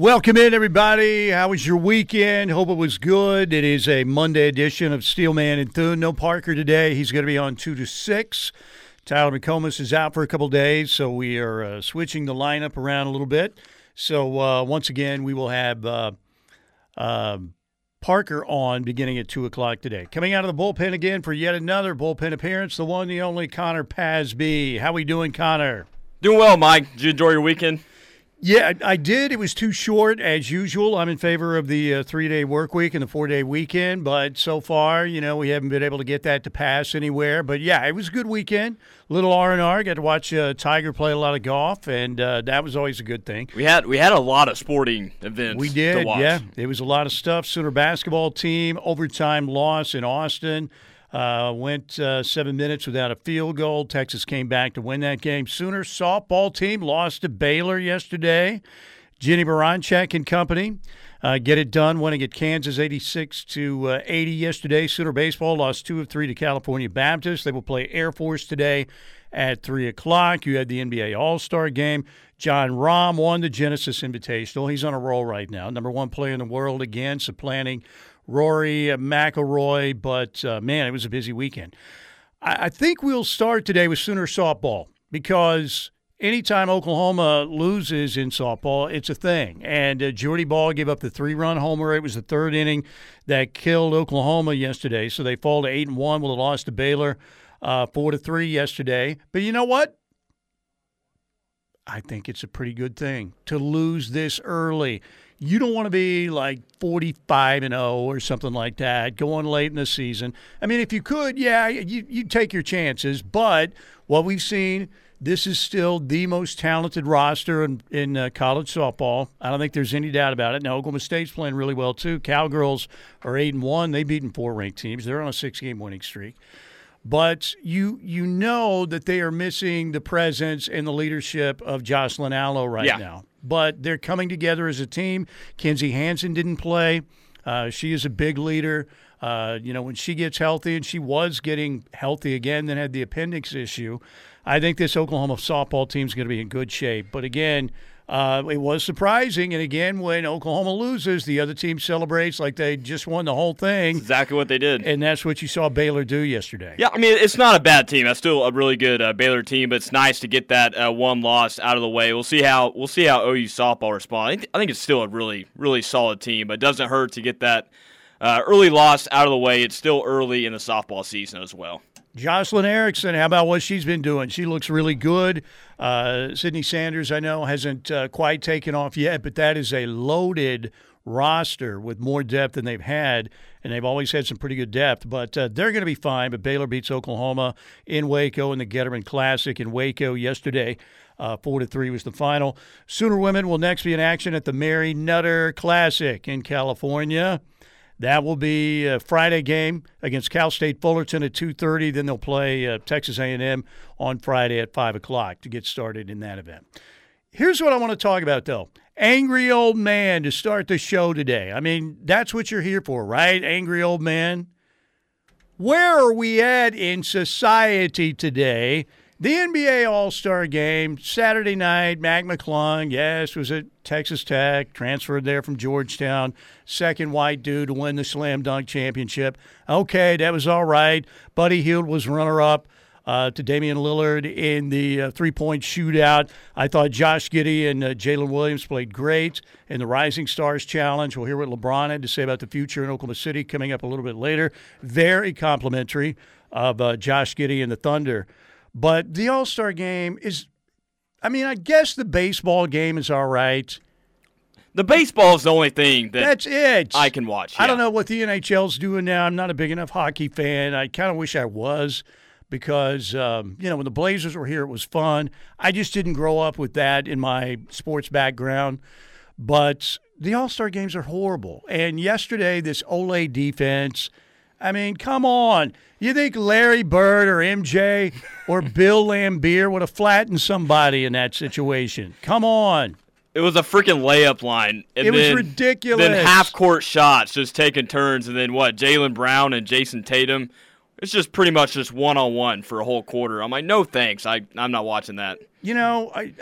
Welcome in, everybody. How was your weekend? Hope it was good. It is a Monday edition of Steelman and Thune. No Parker today. He's going to be on 2 to 6. Tyler McComas is out for a couple days, so we are uh, switching the lineup around a little bit. So, uh, once again, we will have uh, um, Parker on beginning at 2 o'clock today. Coming out of the bullpen again for yet another bullpen appearance, the one, the only Connor Pasby. How are we doing, Connor? Doing well, Mike. Did you enjoy your weekend? Yeah, I, did. It was too short, as usual. I'm in favor of the uh, three day work week and the four day weekend, but so far, you know, we haven't been able to get that to pass anywhere. But yeah, it was a good weekend. Little R and R. Got to watch uh, Tiger play a lot of golf, and uh, that was always a good thing. We had we had a lot of sporting events. We did. to watch. Yeah, it was a lot of stuff. Sooner basketball team overtime loss in Austin. Uh, went uh, seven minutes without a field goal. Texas came back to win that game. Sooner softball team lost to Baylor yesterday. Jennie Baranczyk and company uh, get it done, winning at Kansas 86 to uh, 80 yesterday. Sooner baseball lost two of three to California Baptist. They will play Air Force today at three o'clock. You had the NBA All Star game. Jon Rahm won the Genesis Invitational. He's on a roll right now. Number one player in the world again, supplanting Rory McIlroy. But uh, man, it was a busy weekend. I, I think we'll start today with Sooner softball because anytime Oklahoma loses in softball, it's a thing. And uh, Jordy Bahl gave up the three-run homer. It was the third inning that killed Oklahoma yesterday, so they fall to eight and one with a loss to Baylor, uh, four to three yesterday. But you know what? I think it's a pretty good thing to lose this early. You don't want to be like 45 and 0 or something like that going late in the season. I mean, if you could, yeah, you you take your chances. But what we've seen, this is still the most talented roster in, in uh, college softball. I don't think there's any doubt about it. Now Oklahoma State's playing really well too. Cowgirls are eight and one. They've beaten four ranked teams. They're on a six game winning streak but you you know that they are missing the presence and the leadership of Jocelyn Alo right Yeah. now. But they're coming together as a team. Kinzie Hansen didn't play. Uh, she is a big leader. Uh, you know, when she gets healthy, and she was getting healthy again, then had the appendix issue. I think this Oklahoma softball team is going to be in good shape. But again, uh, it was surprising. And again, when Oklahoma loses, the other team celebrates like they just won the whole thing. Exactly what they did. And that's what you saw Baylor do yesterday. yeah, I mean it's not a bad team. That's still a really good uh, Baylor team, but it's nice to get that uh, one loss out of the way. We'll see how we'll see how OU softball responds. I think, I think it's still a really really solid team, but it doesn't hurt to get that uh, early loss out of the way. It's still early in the softball season as well. Jocelyn Erickson, how about what she's been doing? She looks really good. Uh, Cydney Sanders, I know, hasn't uh, quite taken off yet, but that is a loaded roster with more depth than they've had, and they've always had some pretty good depth. But uh, they're going to be fine. But Baylor beats Oklahoma in Waco in the Getterman Classic in Waco yesterday. Uh, four to three was the final. Sooner women will next be in action at the Mary Nutter Classic in California. That will be a Friday game against Cal State Fullerton at 2:30. Then they'll play uh, Texas A&M on Friday at 5 o'clock to get started in that event. Here's what I want to talk about, though. Angry old man to start the show today. I mean, that's what you're here for, right? Angry old man. Where are we at in society today? The NBA All Star game, Saturday night, Mac McClung, yes, was at Texas Tech, transferred there from Georgetown, second white dude to win the slam dunk championship. Okay, that was all right. Buddy Hield was runner up uh, to Damian Lillard in the uh, three point shootout. I thought Josh Giddey and uh, Jalen Williams played great in the Rising Stars Challenge. We'll hear what LeBron had to say about the future in Oklahoma City coming up a little bit later. Very complimentary of uh, Josh Giddey and the Thunder. But the All Star game is, I mean, I guess the baseball game is all right. The baseball is the only thing that That's it. I can watch. I don't know what the NHL's doing now. I'm not a big enough hockey fan. I kind of wish I was because, um, you know, when the Blazers were here, it was fun. I just didn't grow up with that in my sports background. But the All Star games are horrible. And yesterday, this Olay defense, I mean, come on. You think Larry Bird or MJ or Bill Laimbeer would have flattened somebody in that situation? Come on. It was a freaking layup line. And It was then- ridiculous. Then half court shots just taking turns, and then what? Jaylen Brown and Jayson Tatum. It's just pretty much just one on one for a whole quarter. I'm like, no thanks. I I'm not watching that. You know, I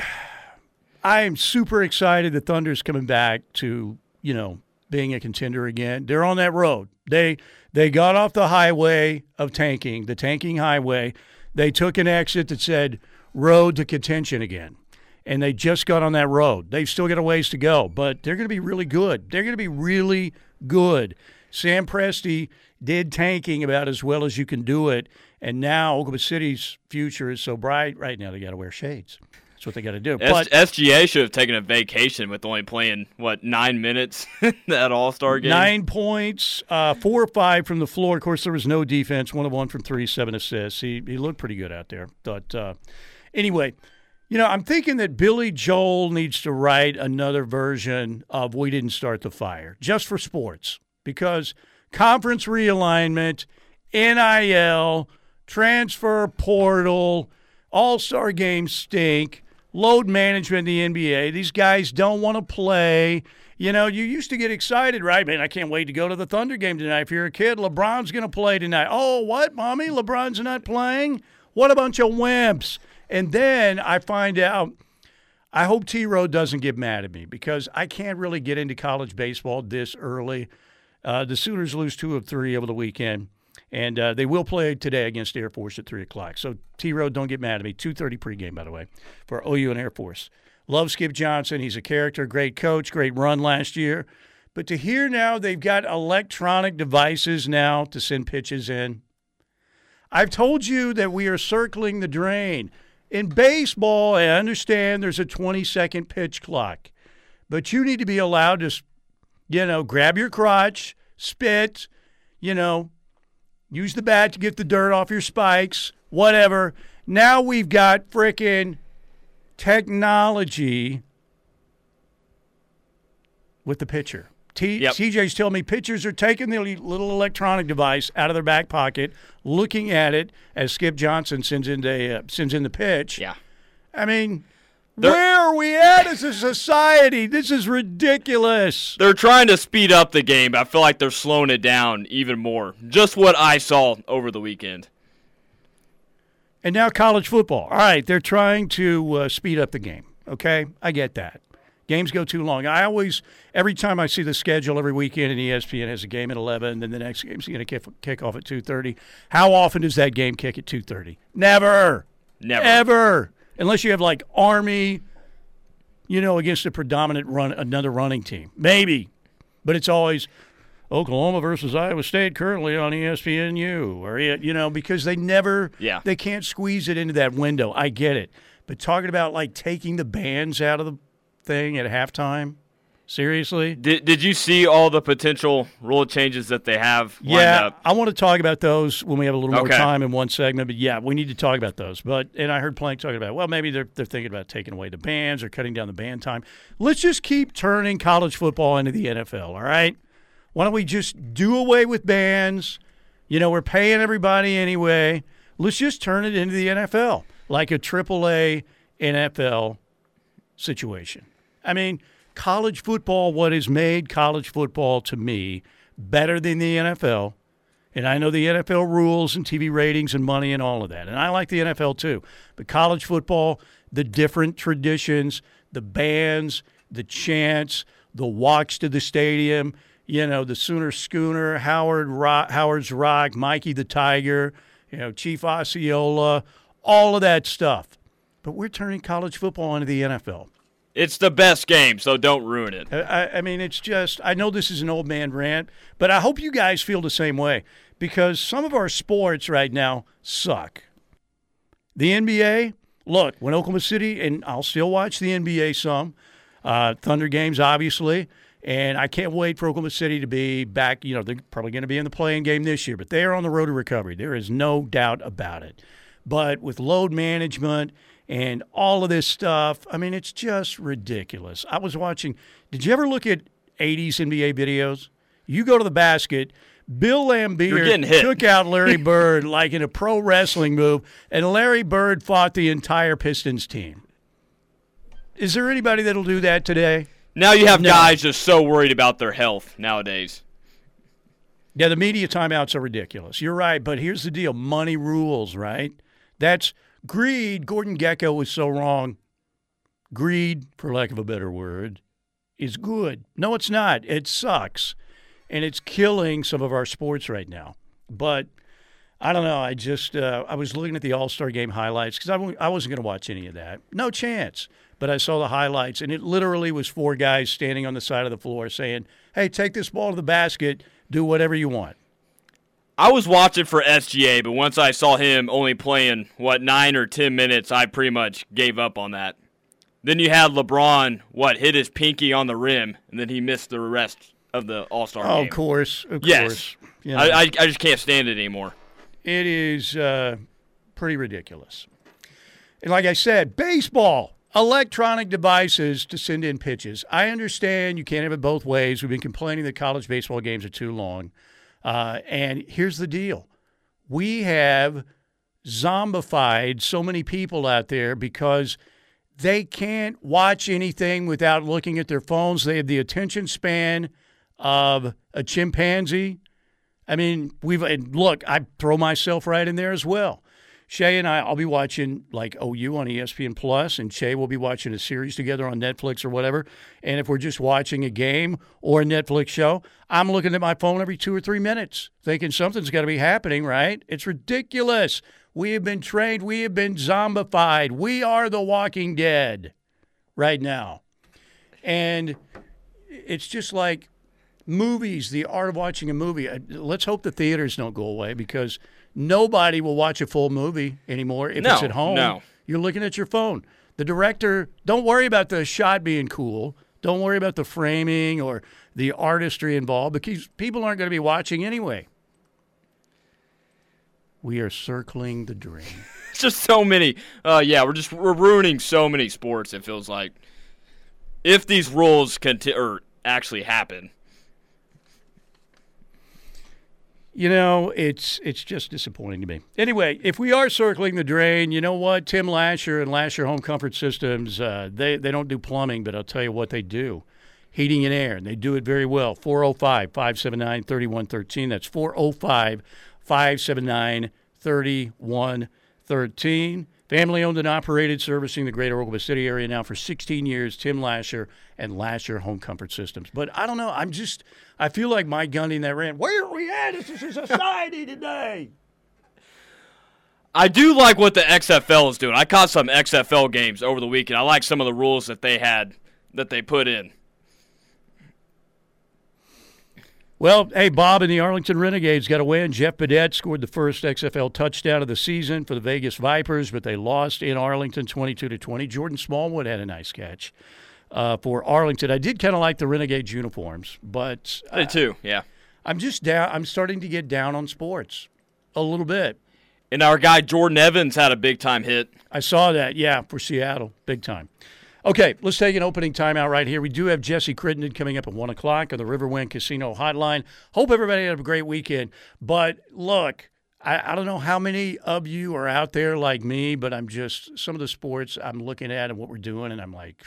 I am super excited the Thunder's coming back to, you know, being a contender again. They're on that road. They they got off the highway of tanking, the tanking highway. They took an exit that said road to contention again. And they just got on that road. They've still got a ways to go, but they're going to be really good. They're going to be really good. Sam Presti did tanking about as well as you can do it. And now Oklahoma City's future is so bright right now they got to wear shades. That's what they got to do. S- But SGA should have taken a vacation with only playing what nine minutes that All Star game. nine points, uh, four or five from the floor. Of course, there was no defense. One of one from three, seven assists. He he looked pretty good out there. But uh, anyway, you know, I'm thinking that Billy Joel needs to write another version of "We Didn't Start the Fire" just for sports because conference realignment, NIL, transfer portal, All Star games stink. Load management in the NBA. These guys don't want to play. You know, you used to get excited, right? Man, I can't wait to go to the Thunder game tonight. If you're a kid, LeBron's going to play tonight. Oh, what, mommy? LeBron's not playing? What a bunch of wimps. And then I find out, I hope T Road doesn't get mad at me because I can't really get into college baseball this early. Uh, the Sooners lose two of three over the weekend, and uh, they will play today against Air Force at three o'clock. So T Road, don't get mad at me. Two thirty pregame, by the way, for OU and Air Force. Love Skip Johnson. He's a character, great coach, great run last year. But to hear now they've got electronic devices now to send pitches in. I've told you that we are circling the drain. In baseball, I understand there's a 20 second pitch clock, but you need to be allowed to, you know, grab your crotch, spit, you know, use the bat to get the dirt off your spikes, whatever. Now we've got frickin' technology with the pitcher. T- Yep. TJ's telling me pitchers are taking the little electronic device out of their back pocket, looking at it as Skip Johnson sends in the uh, sends in the pitch. Yeah. I mean, They're- where are we at as a society? This is ridiculous. They're trying to speed up the game, but I feel like they're slowing it down even more. Just what I saw over the weekend. And now college football. All right, they're trying to uh, speed up the game. Okay, I get that. Games go too long. I always, every time I see the schedule every weekend and ESPN has a game at 11, then the next game's going to kick, kick off at 2.30. How often does that game kick at 2.30? Never. Never. Ever. Unless you have like Army, you know, against a predominant run, another running team. Maybe. But it's always Oklahoma versus Iowa State currently on ESPNU or you know because they never Yeah. they can't squeeze it into that window. I get it. But talking about like taking the bands out of the thing at halftime, seriously? Did, did you see all the potential rule changes that they have lined Yeah? I want to talk about those when we have a little more Okay. time in one segment. But yeah, we need to talk about those. But and I heard Plank talking about well, maybe they're they're thinking about taking away the bands or cutting down the band time. Let's just keep turning college football into the NFL. All right, why don't we just do away with bands? You know, we're paying everybody anyway. Let's just turn it into the NFL, like a AAA NFL situation. I mean, college football, what has made college football to me better than the NFL, and I know the NFL rules and TV ratings and money and all of that, and I like the NFL too, but college football, the different traditions, the bands, the chants, the walks to the stadium, you know, the Sooner Schooner, Howard Rock, Howard's Rock, Mikey the Tiger, you know, Chief Osceola, all of that stuff. But we're turning college football into the NFL. It's the best game, so don't ruin it. I, I mean, it's just, I know this is an old man rant, but I hope you guys feel the same way because some of our sports right now suck. The NBA, look, when Oklahoma City, and I'll still watch the NBA some, uh, Thunder games, obviously, and I can't wait for Oklahoma City to be back. You know, they're probably going to be in the playing game this year, but they are on the road to recovery. There is no doubt about it. But with load management and all of this stuff, I mean, it's just ridiculous. I was watching, did you ever look at 80s NBA videos? You go to the basket, Bill Laimbeer took out Larry Bird like in a pro wrestling move, and Larry Bird fought the entire Pistons team. Is there anybody that'll do that today? Now you have No. guys just so worried about their health nowadays. Yeah, the media timeouts are ridiculous. You're right, but here's the deal: money rules, right? That's greed. Gordon Gekko was so wrong. greed, for lack of a better word, is good. No, it's not. It sucks. And it's killing some of our sports right now. But I don't know. I just, uh, I was looking at the All Star game highlights because I w- I wasn't going to watch any of that. No chance. But I saw the highlights, and it literally was four guys standing on the side of the floor saying, hey, take this ball to the basket, do whatever you want. I was watching for SGA, but once I saw him only playing, what, nine or 10 minutes, I pretty much gave up on that. Then you had LeBron, what, hit his pinky on the rim, and then he missed the rest of the All Star oh, game. Of course. Of yes. course. Know, I, I, I just can't stand it anymore. It is uh, pretty ridiculous. And like I said, baseball, electronic devices to send in pitches. I understand you can't have it both ways. We've been complaining that college baseball games are too long. Uh, and here's the deal we have zombified so many people out there because they can't watch anything without looking at their phones. They have the attention span of a chimpanzee. I mean, we've look, I throw myself right in there as well. Shay and I, I'll be watching like OU on ESPN Plus, and Shay will be watching a series together on Netflix or whatever. And if we're just watching a game or a Netflix show, I'm looking at my phone every two or three minutes, thinking something's got to be happening, right? It's ridiculous. We have been trained, we have been zombified. We are the walking dead right now. And it's just like movies, the art of watching a movie. Uh, let's hope the theaters don't go away because nobody will watch a full movie anymore if No, it's at home. no. You're looking at your phone. The director, don't worry about the shot being cool. Don't worry about the framing or the artistry involved because people aren't going to be watching anyway. We are circling the drain. It's just so many. Uh, yeah, we're just we're ruining so many sports. It feels like if these rules conti- or actually happen. You know, it's it's just disappointing to me. Anyway, if we are circling the drain, you know what? Tim Lasher and Lasher Home Comfort Systems, uh, they, they don't do plumbing, but I'll tell you what they do heating and air, and they do it very well. 405 579 3113. That's 405 579 3113. Family owned and operated, servicing the greater Oklahoma City area now for 16 years. Tim Lasher and Lasher Home Comfort Systems. But I don't know. I'm just, I feel like my gunning that rant. Where are we at as a society today? I do like what the XFL is doing. I caught some XFL games over the weekend. I like some of the rules that they had that they put in. Well, hey, Bob and the Arlington Renegades got a win. Jeff Badet scored the first XFL touchdown of the season for the Vegas Vipers, but they lost in Arlington 22 to 20. Jordan Smallwood had a nice catch uh, for Arlington. I did kind of like the Renegades uniforms, but They too, yeah. I'm just down. I'm starting to get down on sports a little bit. And our guy Jordan Evans had a big time hit. I saw that, yeah, for Seattle, big time. Okay, let's take an opening timeout right here. We do have Jesse Crittenden coming up at 1 o'clock on the Riverwind Casino Hotline. Hope everybody had a great weekend. But look, I, I don't know how many of you are out there like me, but I'm just, some of the sports I'm looking at and what we're doing, and I'm like,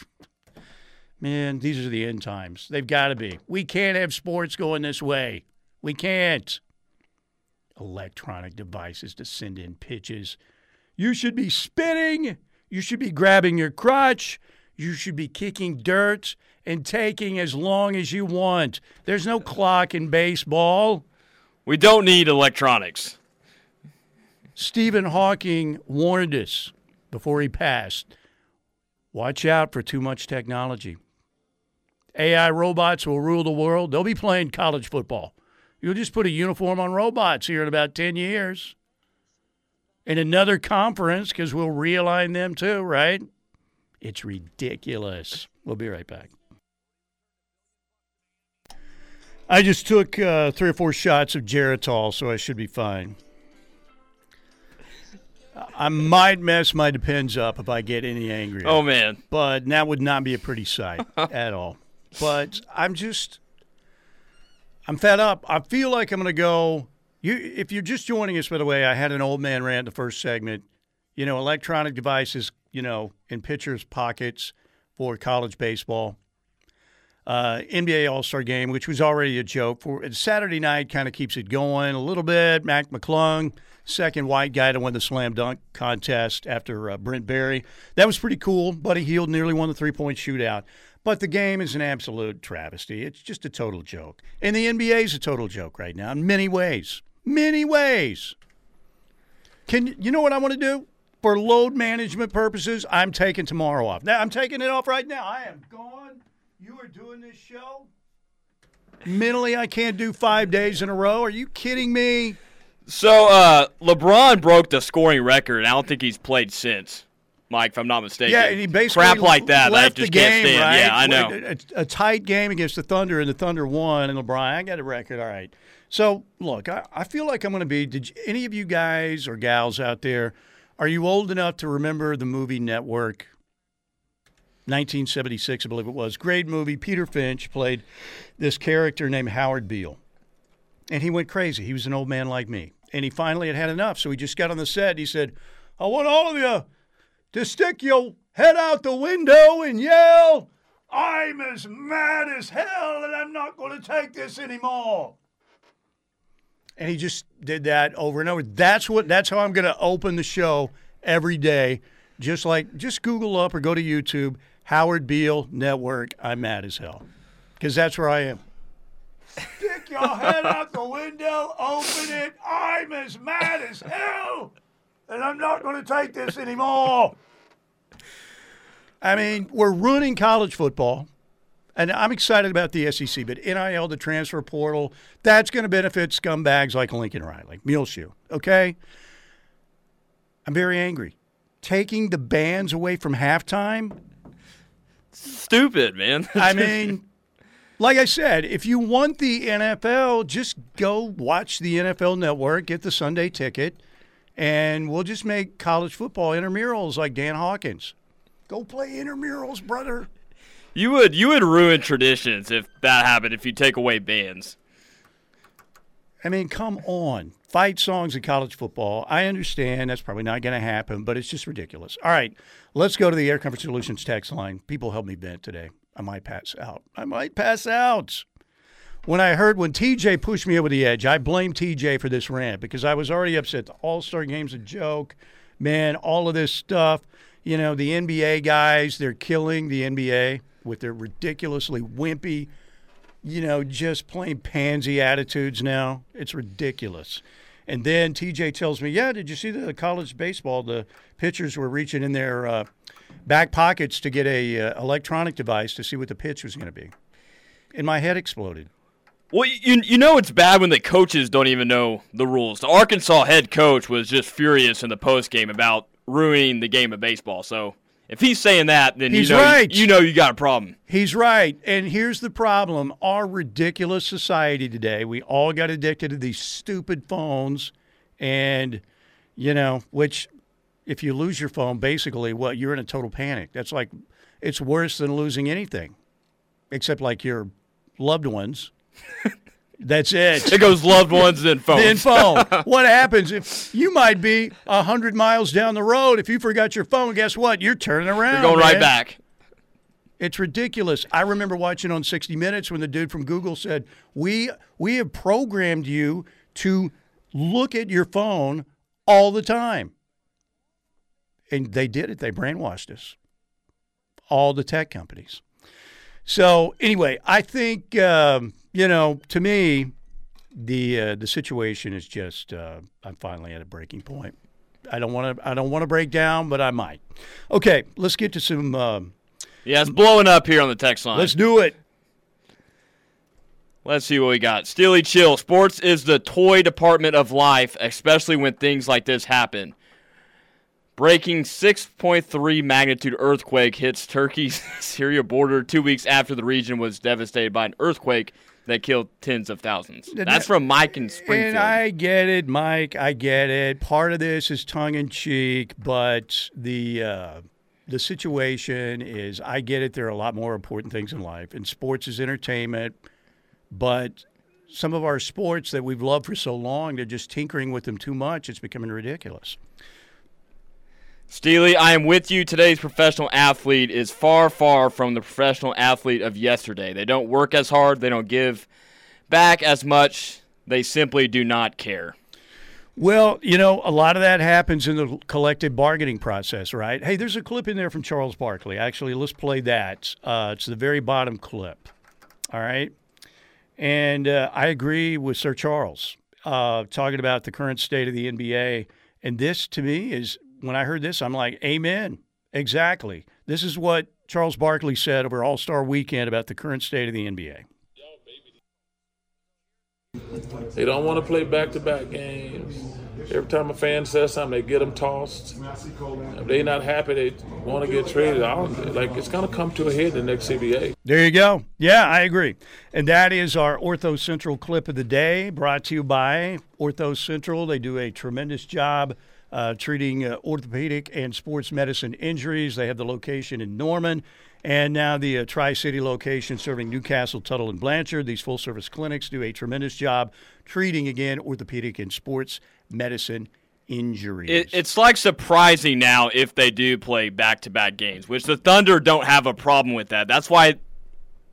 man, these are the end times. They've got to be. We can't have sports going this way. We can't. Electronic devices to send in pitches. You should be spinning. You should be grabbing your crotch. You should be kicking dirt and taking as long as you want. There's no clock in baseball. We don't need electronics. Stephen Hawking warned us before he passed watch out for too much technology. AI robots will rule the world. They'll be playing college football. You'll just put a uniform on robots here in about 10 years. In another conference, because we'll realign them too, right? It's ridiculous. We'll be right back. I just took uh, three or four shots of Geritol, so I should be fine. I might mess my depends up if I get any angrier. Oh man. But that would not be a pretty sight at all. But I'm just, I'm fed up. I feel like I'm going to go. You, if you're just joining us, by the way, I had an old man rant the first segment. You know, electronic devices, you know, in pitchers' pockets for college baseball. Uh, NBA All Star Game, which was already a joke. For Saturday night, kind of keeps it going a little bit. Mac McClung second white guy to win the slam dunk contest after uh, Brent Barry. That was pretty cool. Buddy Hield nearly won the three point shootout. But the game is an absolute travesty. It's just a total joke. And the NBA is a total joke right now in many ways. Many ways. Can you know what I want to do? For load management purposes, I'm taking tomorrow off. Now I'm taking it off right now. I am gone. You are doing this show. Mentally, I can't do five days in a row. Are you kidding me? So uh, LeBron broke the scoring record. I don't think he's played since. Mike, if I'm not mistaken. Yeah, and he basically crap like that. left I just the game, can't stand. right? Yeah, I know. A, a tight game against the Thunder, and the Thunder won, and LeBron, I got a record. All right. So look, I, I feel like I'm going to be. Did you, any of you guys or gals out there? Are you old enough to remember the movie Network? 1976, I believe it was. Great movie. Peter Finch played this character named Howard Beale. And he went crazy. He was an old man like me. And he finally had had enough. So he just got on the set. And he said, I want all of you to stick your head out the window and yell, I'm as mad as hell and I'm not going to take this anymore. And he just did that over and over. That's what that's how I'm going to open the show every day. Just like just Google up or go to YouTube Howard Beale Network. I'm mad as hell. Cuz that's where I am. Stick your head out the window, open it. I'm as mad as hell, and I'm not going to take this anymore. I mean, we're ruining college football, and I'm excited about the SEC, but NIL, the transfer portal, that's going to benefit scumbags like Lincoln Riley, Muleshoe, okay? I'm very angry. Taking the bands away from halftime, Stupid, man. I mean, like I said, if you want the NFL, just go watch the NFL network, get the Sunday ticket, and we'll just make college football intramurals like Dan Hawkins. Go play intramurals, brother. You would you would ruin traditions if that happened. If you take away bands. I mean, come on. Fight songs in college football. I understand that's probably not going to happen, but it's just ridiculous. All right, let's go to the Air Comfort Solutions text line. People help me vent today. I might pass out. I might pass out. When I heard when TJ pushed me over the edge, I blame TJ for this rant because I was already upset. The All Star game's a joke. Man, all of this stuff. You know, the NBA guys, they're killing the NBA with their ridiculously wimpy you know, just plain pansy attitudes now. It's ridiculous. And then TJ tells me, "Yeah, did you see the college baseball? The pitchers were reaching in their uh, back pockets to get a uh, electronic device to see what the pitch was going to be." And my head exploded. Well, you you know it's bad when the coaches don't even know the rules. The Arkansas head coach was just furious in the post game about ruining the game of baseball. So if he's saying that, then He's you know right. you know you got a problem. He's right. And here's the problem our ridiculous society today, we all got addicted to these stupid phones. And, you know, which if you lose your phone, basically, what you're in a total panic. That's like, it's worse than losing anything, except like your loved ones. That's it. It goes loved ones and phones. Then phone. what happens if you might be a hundred miles down the road? If you forgot your phone, guess what? You're turning around. You're going right man. back. It's ridiculous. I remember watching on 60 Minutes when the dude from Google said, "We we have programmed you to look at your phone all the time." And they did it. They brainwashed us. All the tech companies. So anyway, I think um, you know, to me, the uh, the situation is just uh, I'm finally at a breaking point. I don't want to I don't want to break down, but I might. Okay, let's get to some. Um, Yeah, it's blowing up here on the text line. let's do it. Let's see what we got. Steely Chill. Sports is the toy department of life, especially when things like this happen. Breaking 6.3 magnitude earthquake hits Turkey's Syria border two weeks after the region was devastated by an earthquake that killed tens of thousands. That's from Mike in Springfield. And I get it, Mike. I get it. Part of this is tongue in cheek, but the uh, the situation is I get it. There are a lot more important things in life, and sports is entertainment. But some of our sports that we've loved for so long, they're just tinkering with them too much. It's becoming ridiculous. Steely, I am with you. Today's professional athlete is far, far from the professional athlete of yesterday. They don't work as hard, they don't give back as much, they simply do not care. Well, you know, a lot of that happens in the collective bargaining process, right? Hey, there's a clip in there from Charles Barkley. Actually, let's play that. Uh, it's the very bottom clip. All right. And uh, I agree with Sir Charles uh, talking about the current state of the NBA. And this, to me, is when I heard this, I'm like, Amen. Exactly. This is what Charles Barkley said over All Star Weekend about the current state of the NBA. They don't want to play back to back games. Every time a fan says something, they get them tossed. If they're not happy, they want to get traded. I don't, like it's going to come to a head in the next CBA. There you go. Yeah, I agree. And that is our Ortho Central clip of the day, brought to you by Ortho Central. They do a tremendous job uh, treating uh, orthopedic and sports medicine injuries. They have the location in Norman and now the uh, Tri City location serving Newcastle, Tuttle, and Blanchard. These full service clinics do a tremendous job treating, again, orthopedic and sports medicine injuries. It, it's like surprising now if they do play back to back games, which the Thunder don't have a problem with that. That's why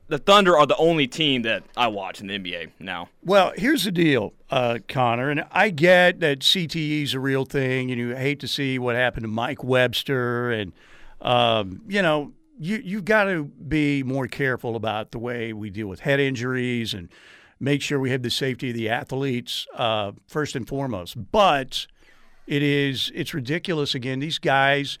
the Thunder are the only team that I watch in the NBA now. Well, here's the deal, uh, Connor, and I get that CTE is a real thing, and you hate to see what happened to Mike Webster, and um, you know you you've got to be more careful about the way we deal with head injuries and make sure we have the safety of the athletes uh, first and foremost. But it is it's ridiculous again. These guys,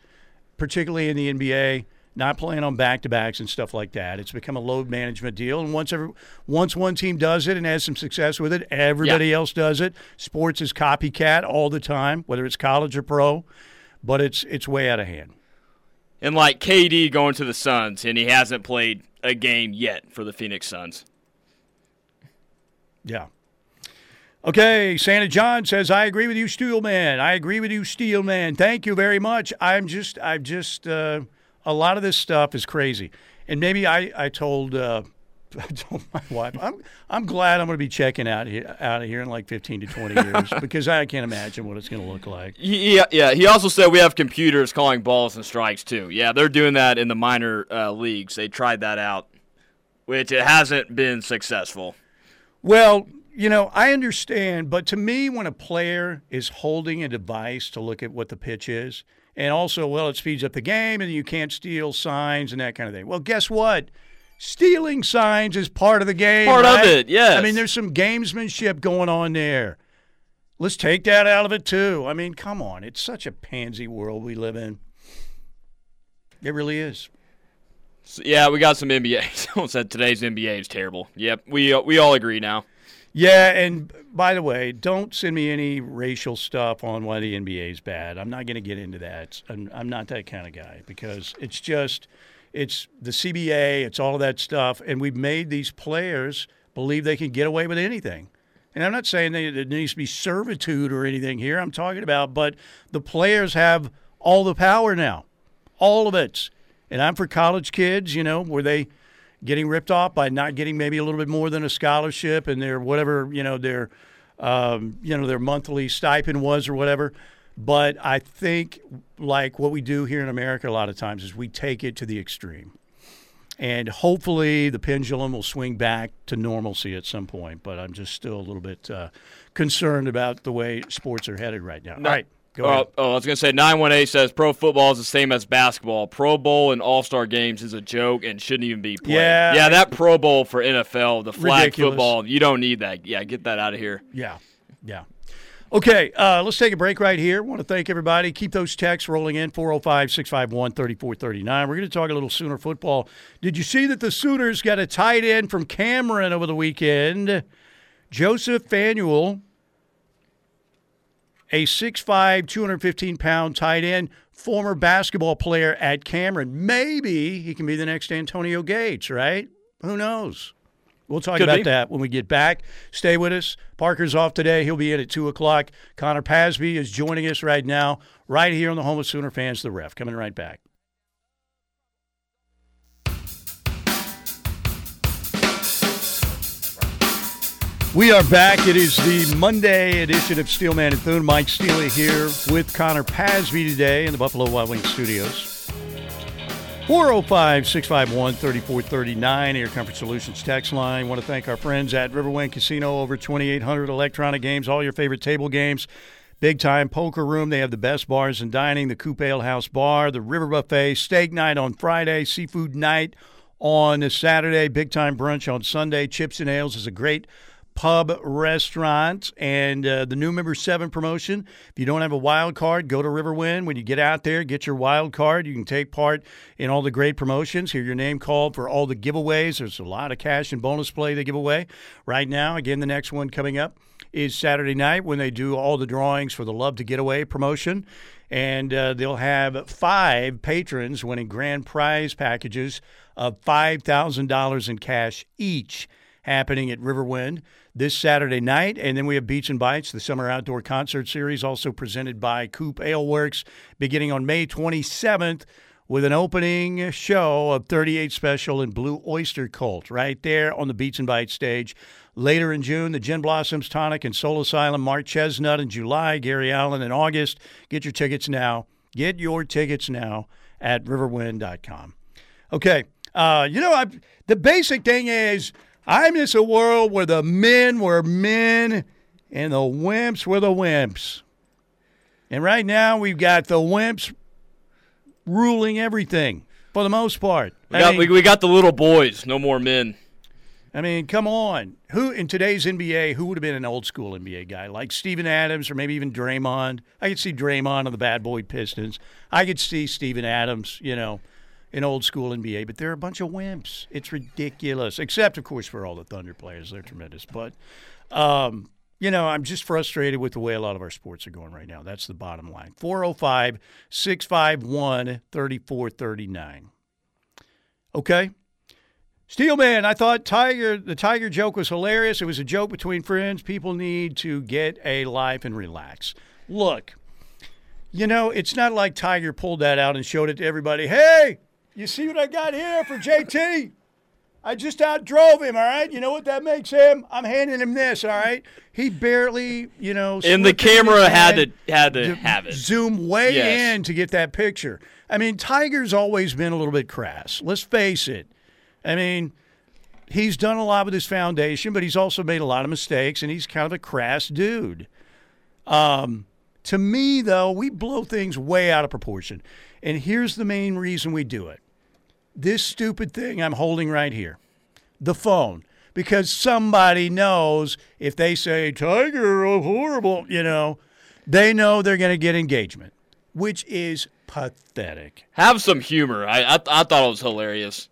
particularly in the NBA not playing on back to backs and stuff like that. It's become a load management deal, and once every, once one team does it and has some success with it, everybody yeah. else does it. Sports is copycat all the time, whether it's college or pro, but it's it's way out of hand. And like KD going to the Suns, and he hasn't played a game yet for the Phoenix Suns. Yeah. Okay, Santa John says, I agree with you, Steelman. I agree with you, Steelman. Thank you very much. I'm just, I've just, uh, a lot of this stuff is crazy. And maybe I, I told uh, I told my wife, I'm I'm glad I'm going to be checking out here, out of here in like 15 to 20 years because I can't imagine what it's going to look like. Yeah, yeah. He also said we have computers calling balls and strikes too. Yeah, they're doing that in the minor uh, leagues. They tried that out, which it hasn't been successful. Well, you know, I understand, but to me, when a player is holding a device to look at what the pitch is, and also, well, it speeds up the game, and you can't steal signs and that kind of thing. Well, guess what? Stealing signs is part of the game. Part right? of it, yes. I mean, there's some gamesmanship going on there. Let's take that out of it too. I mean, come on. It's such a pansy world we live in. It really is. So, yeah, we got some NBA. Someone said today's NBA is terrible. Yep, we uh, we all agree now. Yeah, and by the way, don't send me any racial stuff on why the NBA is bad. I'm not going to get into that. I'm, I'm not that kind of guy because it's just – it's the CBA, it's all that stuff, and we've made these players believe they can get away with anything. And I'm not saying that there needs to be servitude or anything here. I'm talking about, but the players have all the power now, all of it. And I'm for college kids, you know, where they getting ripped off by not getting maybe a little bit more than a scholarship and their whatever, you know, their, um, you know, their monthly stipend was or whatever. But I think, like what we do here in America a lot of times, is we take it to the extreme. And hopefully the pendulum will swing back to normalcy at some point. But I'm just still a little bit uh, concerned about the way sports are headed right now. No. All right. Go oh, oh, I was going to say 918 says pro football is the same as basketball. Pro Bowl and All Star games is a joke and shouldn't even be played. Yeah, yeah, that Pro Bowl for NFL, the flag ridiculous. football, you don't need that. Yeah, get that out of here. Yeah, yeah. Okay, uh, let's take a break right here. want to thank everybody. Keep those texts rolling in 405 651 3439. We're going to talk a little Sooner football. Did you see that the Sooners got a tight end from Cameron over the weekend? Joseph Fanuel, a 6'5, 215 pound tight end, former basketball player at Cameron. Maybe he can be the next Antonio Gates, right? Who knows? We'll talk Could about be. that when we get back. Stay with us. Parker's off today. He'll be in at 2 o'clock. Connor Pasby is joining us right now, right here on the home of Sooner fans, The Ref. Coming right back. We are back. It is the Monday edition of Steelman and Thune. Mike Steely here with Connor Pasby today in the Buffalo Wild Wings studios. 405 651 3439, Air Comfort Solutions text line. want to thank our friends at Riverwind Casino, over 2,800 electronic games, all your favorite table games. Big Time Poker Room. They have the best bars and dining, the Coop Ale House Bar, the River Buffet, steak night on Friday, seafood night on Saturday, Big Time Brunch on Sunday. Chips and Ales is a great pub restaurant and uh, the new member 7 promotion. If you don't have a wild card go to riverwind. When you get out there get your wild card. You can take part in all the great promotions. Hear your name called for all the giveaways. There's a lot of cash and bonus play they give away. Right now again the next one coming up is saturday night when they do all the drawings for the love to get away promotion. And uh, they'll have five patrons winning grand prize packages of $5000 in cash each happening at Riverwind this Saturday night. And then we have Beats and Bites, the summer outdoor concert series, also presented by Coop Ale Works, beginning on May 27th with an opening show of 38 Special and Blue Oyster Cult right there on the Beats and Bites stage. Later in June, the Gin Blossoms Tonic and Soul Asylum, Mark Chesnutt in July, Gary Allan in August. Get your tickets now. Get your tickets now at riverwind.com. Okay. Uh, you know, I, the basic thing is I miss a world where the men were men and the wimps were the wimps. And right now we've got the wimps ruling everything for the most part. We got, mean, we got the little boys, no more men. I mean, come on. Who in today's NBA, who would have been an old school NBA guy? Like Steven Adams or maybe even Draymond. I could see Draymond on the bad boy Pistons. I could see Steven Adams, you know, in old school NBA, but they're a bunch of wimps. It's ridiculous. Except, of course, for all the Thunder players, they're tremendous. But, um, you know, I'm just frustrated with the way a lot of our sports are going right now. That's the bottom line. 405 651 3439. Okay. Steelman, I thought Tiger the Tiger joke was hilarious. It was a joke between friends. People need to get a life and relax. Look, you know, it's not like Tiger pulled that out and showed it to everybody. Hey, you see what I got here for JT? I just outdrove him, all right? You know what that makes him? I'm handing him this, all right? He barely, you know, and the camera had to had to have it. Zoom way yes. in to get that picture. I mean, Tiger's always been a little bit crass. Let's face it. I mean, he's done a lot with his foundation, but he's also made a lot of mistakes, and he's kind of a crass dude. Um, to me, though, we blow things way out of proportion. And here's the main reason we do it this stupid thing I'm holding right here the phone. Because somebody knows if they say, Tiger, oh, horrible, you know, they know they're going to get engagement, which is pathetic. Have some humor. I, I, I thought it was hilarious.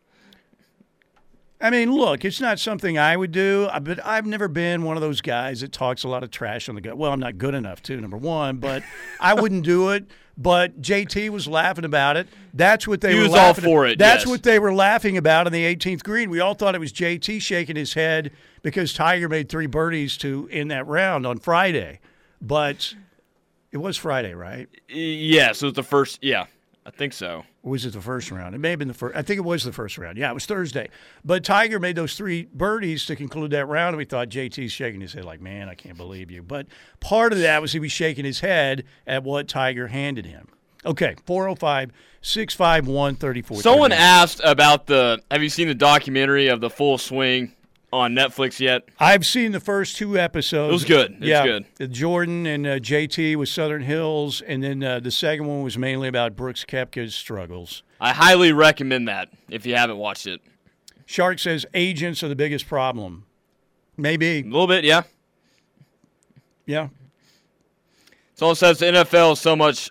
I mean, look, it's not something I would do, uh, but I've never been one of those guys that talks a lot of trash on the gut. Well, I'm not good enough, too, number one, but I wouldn't do it. But JT was laughing about it. That's what they he were was laughing all for it. That's yes. what they were laughing about in the 18th green. We all thought it was JT shaking his head because Tiger made three birdies to in that round on Friday. But it was Friday, right? Yes, it was the first. Yeah. I think so. Or was it the first round? It may have been the first. I think it was the first round. Yeah, it was Thursday. But Tiger made those three birdies to conclude that round, and we thought JT's shaking his head like, man, I can't believe you. But part of that was he was shaking his head at what Tiger handed him. Okay, 405 651 34. Someone asked about the. Have you seen the documentary of the full swing on Netflix yet? I've seen the first two episodes. It was good. It's yeah, good. Jordan and uh, JT with Southern Hills, and then uh, the second one was mainly about Brooks Koepka's struggles. I highly recommend that if you haven't watched it. Shark says agents are the biggest problem. Maybe a little bit, yeah. Yeah. Someone says the NFL is so much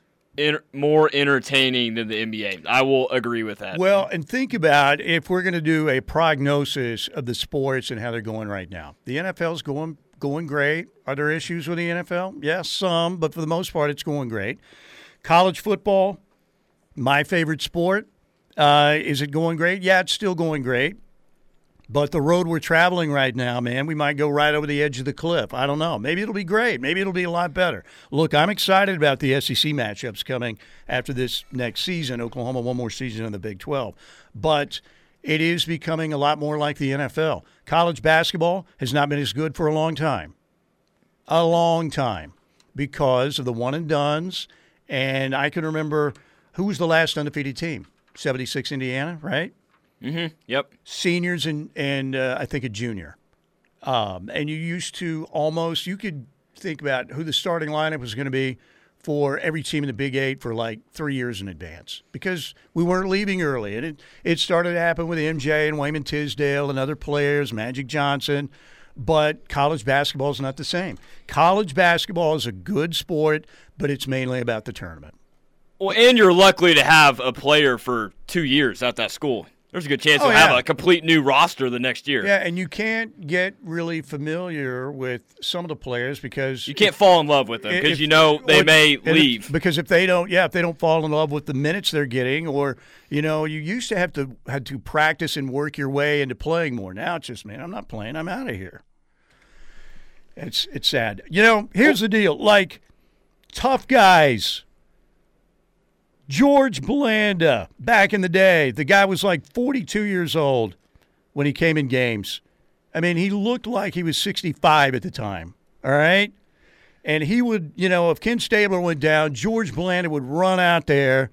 more entertaining than the NBA. I will agree with that. Well, and think about if we're going to do a prognosis of the sports and how they're going right now. The NFL's going going great. Are there issues with the NFL? Yes, some, but for the most part, it's going great. College football, my favorite sport. Uh, is it going great? Yeah, it's still going great. But the road we're traveling right now, man, we might go right over the edge of the cliff. I don't know. Maybe it'll be great. Maybe it'll be a lot better. Look, I'm excited about the SEC matchups coming after this next season. Oklahoma, one more season in the Big 12. But it is becoming a lot more like the NFL. College basketball has not been as good for a long time. A long time because of the one and duns. And I can remember who was the last undefeated team? 76 Indiana, right? Mm-hmm. Yep. Seniors and and uh, I think a junior. Um, and you used to almost you could think about who the starting lineup was going to be for every team in the Big Eight for like three years in advance because we weren't leaving early. And it, it started to happen with MJ and Wayman Tisdale and other players, Magic Johnson. But college basketball is not the same. College basketball is a good sport, but it's mainly about the tournament. Well, and you're lucky to have a player for two years at that school. There's a good chance Oh, you'll have yeah. a complete new roster the next year. Yeah, and you can't get really familiar with some of the players because You can't fall in love with them because you know they or- may and if- leave. because if they don't, yeah, if they don't fall in love with the minutes they're getting, or you know, you used to have to had to practice and work your way into playing more. Now it's just, man, I'm not playing. I'm out of here. It's it's sad. You know, here's the deal. Like tough guys. George Blanda, back in the day, the guy was like 42 years old when he came in games. I mean, he looked like he was 65 at the time. All right. And he would, you know, if Ken Stabler went down, George Blanda would run out there,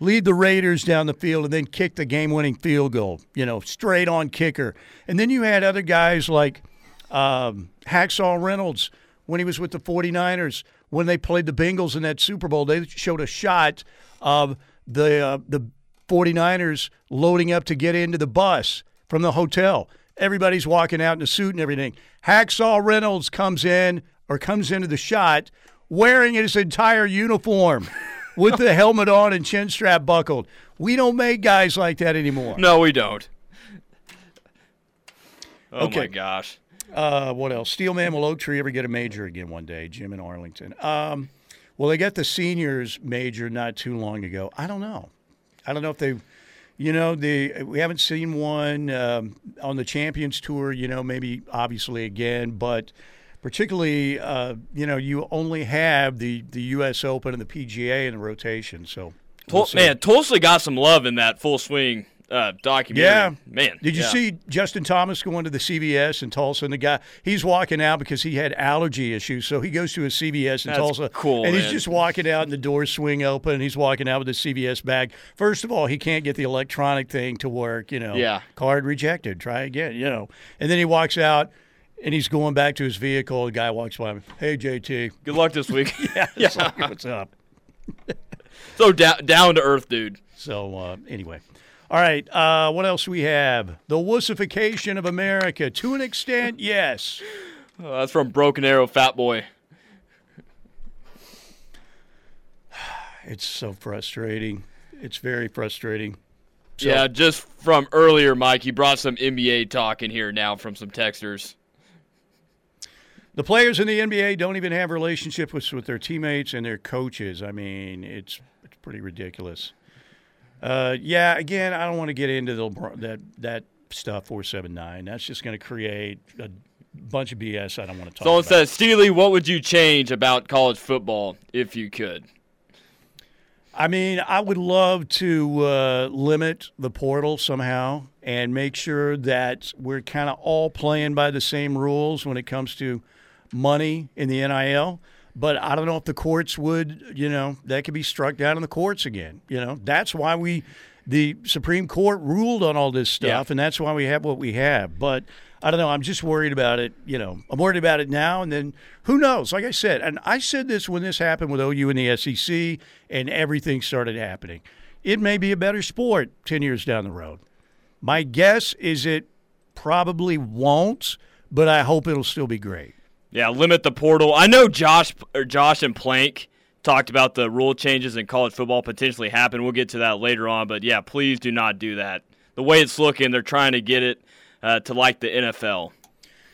lead the Raiders down the field, and then kick the game winning field goal, you know, straight on kicker. And then you had other guys like um, Hacksaw Reynolds when he was with the 49ers. When they played the Bengals in that Super Bowl, they showed a shot of the uh, the 49ers loading up to get into the bus from the hotel. Everybody's walking out in a suit and everything. Hacksaw Reynolds comes in or comes into the shot wearing his entire uniform with the helmet on and chin strap buckled. We don't make guys like that anymore. No, we don't. Oh Okay. my gosh. Uh, what else? Steelman will Oak Tree ever get a major again one day? Jim in Arlington. Um, well, they got the seniors major not too long ago. I don't know. I don't know if they, you know, the we haven't seen one um, on the Champions Tour. You know, maybe obviously again, but particularly, uh, you know, you only have the the U.S. Open and the PGA in the rotation. So, we'll man, Tulsa got some love in that full swing uh, documentary. Yeah, man. Did you yeah. see Justin Thomas going to the CVS in Tulsa? And the guy he's walking out because he had allergy issues, so he goes to a CVS in That's Tulsa. cool, and he's just walking out, and the doors swing open. And he's walking out with a CVS bag. First of all, he can't get the electronic thing to work. You know, Yeah. card rejected. Try again. You know, and then he walks out. And he's going back to his vehicle. The guy walks by him. Hey, JT. Good luck this week. Yeah, it's like, what's up? so da- down to earth, dude. So uh, anyway, all right. Uh, what else we have? The wussification of America. To an extent, yes. Uh, that's from Broken Arrow Fat Boy. It's so frustrating. It's very frustrating. So- yeah, just from earlier, Mike, you brought some NBA talk in here now from some texters. The players in the NBA don't even have relationships with, with their teammates and their coaches. I mean, it's it's pretty ridiculous. Uh, yeah, again, I don't want to get into the, that that stuff. Four seven nine. That's just going to create a bunch of BS. I don't want to talk Someone about. says, Steely, what would you change about college football if you could? I mean, I would love to uh, limit the portal somehow and make sure that we're kind of all playing by the same rules when it comes to money in the NIL. But I don't know if the courts would, you know, that could be struck down in the courts again. You know, that's why we, the Supreme Court ruled on all this stuff, Yeah. and that's why we have what we have. But I don't know. I'm just worried about it. You know, I'm worried about it now, and then who knows? Like I said, and I said this when this happened with OU and the SEC, and everything started happening. It may be a better sport ten years down the road. My guess is it probably won't, but I hope it'll still be great. Yeah, limit the portal. I know Josh or Josh and Plank talked about the rule changes in college football potentially happen. We'll get to that later on, but yeah, please do not do that. The way it's looking, they're trying to get it uh, to like the NFL.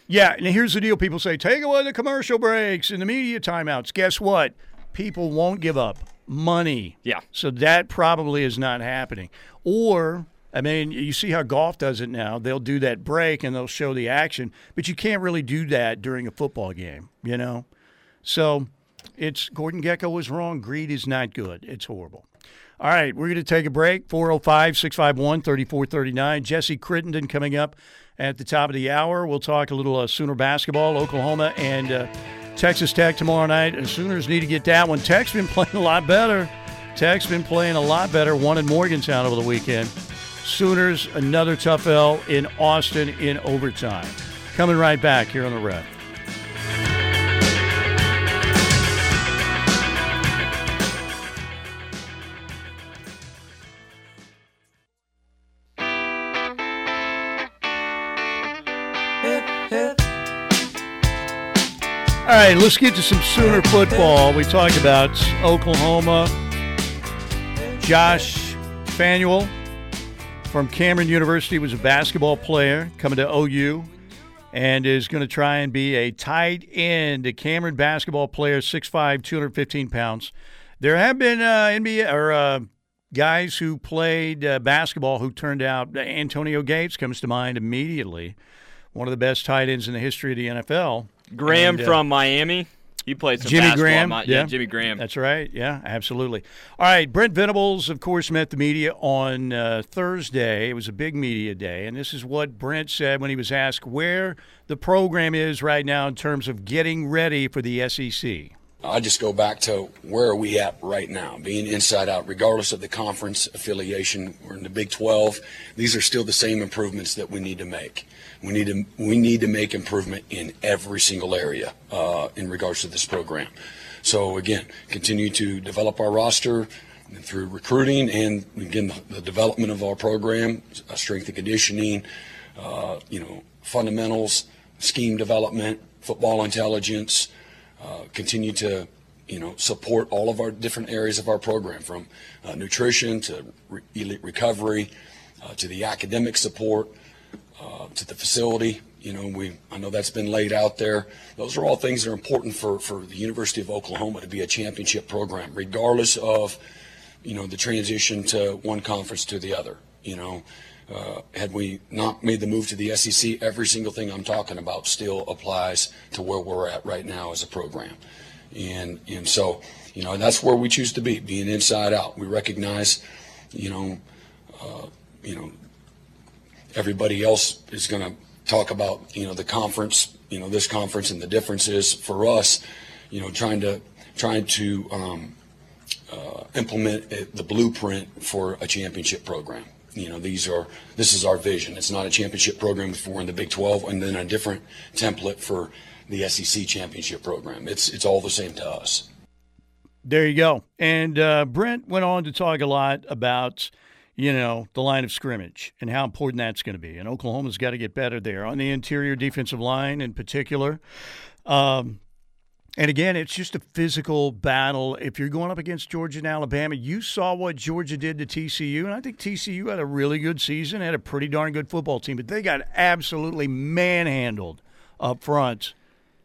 Yeah, and here's the deal: people say take away the commercial breaks and the media timeouts. Guess what? People won't give up money. Yeah. So that probably is not happening. Or, I mean, you see how golf does it now. They'll do that break and they'll show the action, but you can't really do that during a football game, you know? So it's Gordon Gekko was wrong. Greed is not good. It's horrible. All right, we're going to take a break. 405 651 3439. Jesse Crittenden coming up at the top of the hour. We'll talk a little uh, Sooner basketball, Oklahoma, and uh, Texas Tech tomorrow night. And Sooners need to get that one. Tech's been playing a lot better. Tech's been playing a lot better. One in Morgantown over the weekend. Sooners, another tough L in Austin in overtime. Coming right back here on the ref. All right, let's get to some Sooner football. We talked about Oklahoma, Josh Fanuel, from Cameron University was a basketball player coming to OU and is going to try and be a tight end, a Cameron basketball player, 6'5", 215 pounds. There have been uh, NBA or uh, guys who played uh, basketball who turned out. Antonio Gates comes to mind immediately, one of the best tight ends in the history of the NFL. Graham And, uh, from Miami. He played some Jimmy basketball. Graham, Mi- yeah. yeah, Jimmy Graham. That's right. Yeah, absolutely. All right. Brent Venables, of course, met the media on uh, Thursday. It was a big media day. And this is what Brent said when he was asked where the program is right now in terms of getting ready for the SEC. I just go back to where are we at right now, being inside out, regardless of the conference affiliation. We're in the Big 12. These are still the same improvements that we need to make. We need to we need to make improvement in every single area uh, in regards to this program. So again, continue to develop our roster through recruiting and again the, development of our program, strength and conditioning, uh, you know, fundamentals, scheme development, football intelligence uh, continue to you know support all of our different areas of our program from uh, nutrition to re- elite recovery uh, to the academic support uh, to the facility. You know we I know that's been laid out there. Those are all things that are important for for the University of Oklahoma to be a championship program regardless of you know the transition to one conference to the other you know uh, had we not made the move to the SEC, every single thing I'm talking about still applies to where we're at right now as a program. And, and so, you know, that's where we choose to be, being inside out. We recognize, you know, uh, you know, everybody else is going to talk about, you know, the conference, you know, this conference and the differences for us, you know, trying to, trying to, um, uh, implement the blueprint for a championship program. You know, these are this is our vision. It's not a championship program we're in the Big 12, and then a different template for the SEC championship program. It's it's all the same to us. There you go. And uh, Brent went on to talk a lot about, you know, the line of scrimmage and how important that's going to be. And Oklahoma's got to get better there on the interior defensive line in particular. Um, and again, it's just a physical battle. If you're going up against Georgia and Alabama, you saw what Georgia did to TCU, and I think TCU had a really good season, had a pretty darn good football team, but they got absolutely manhandled up front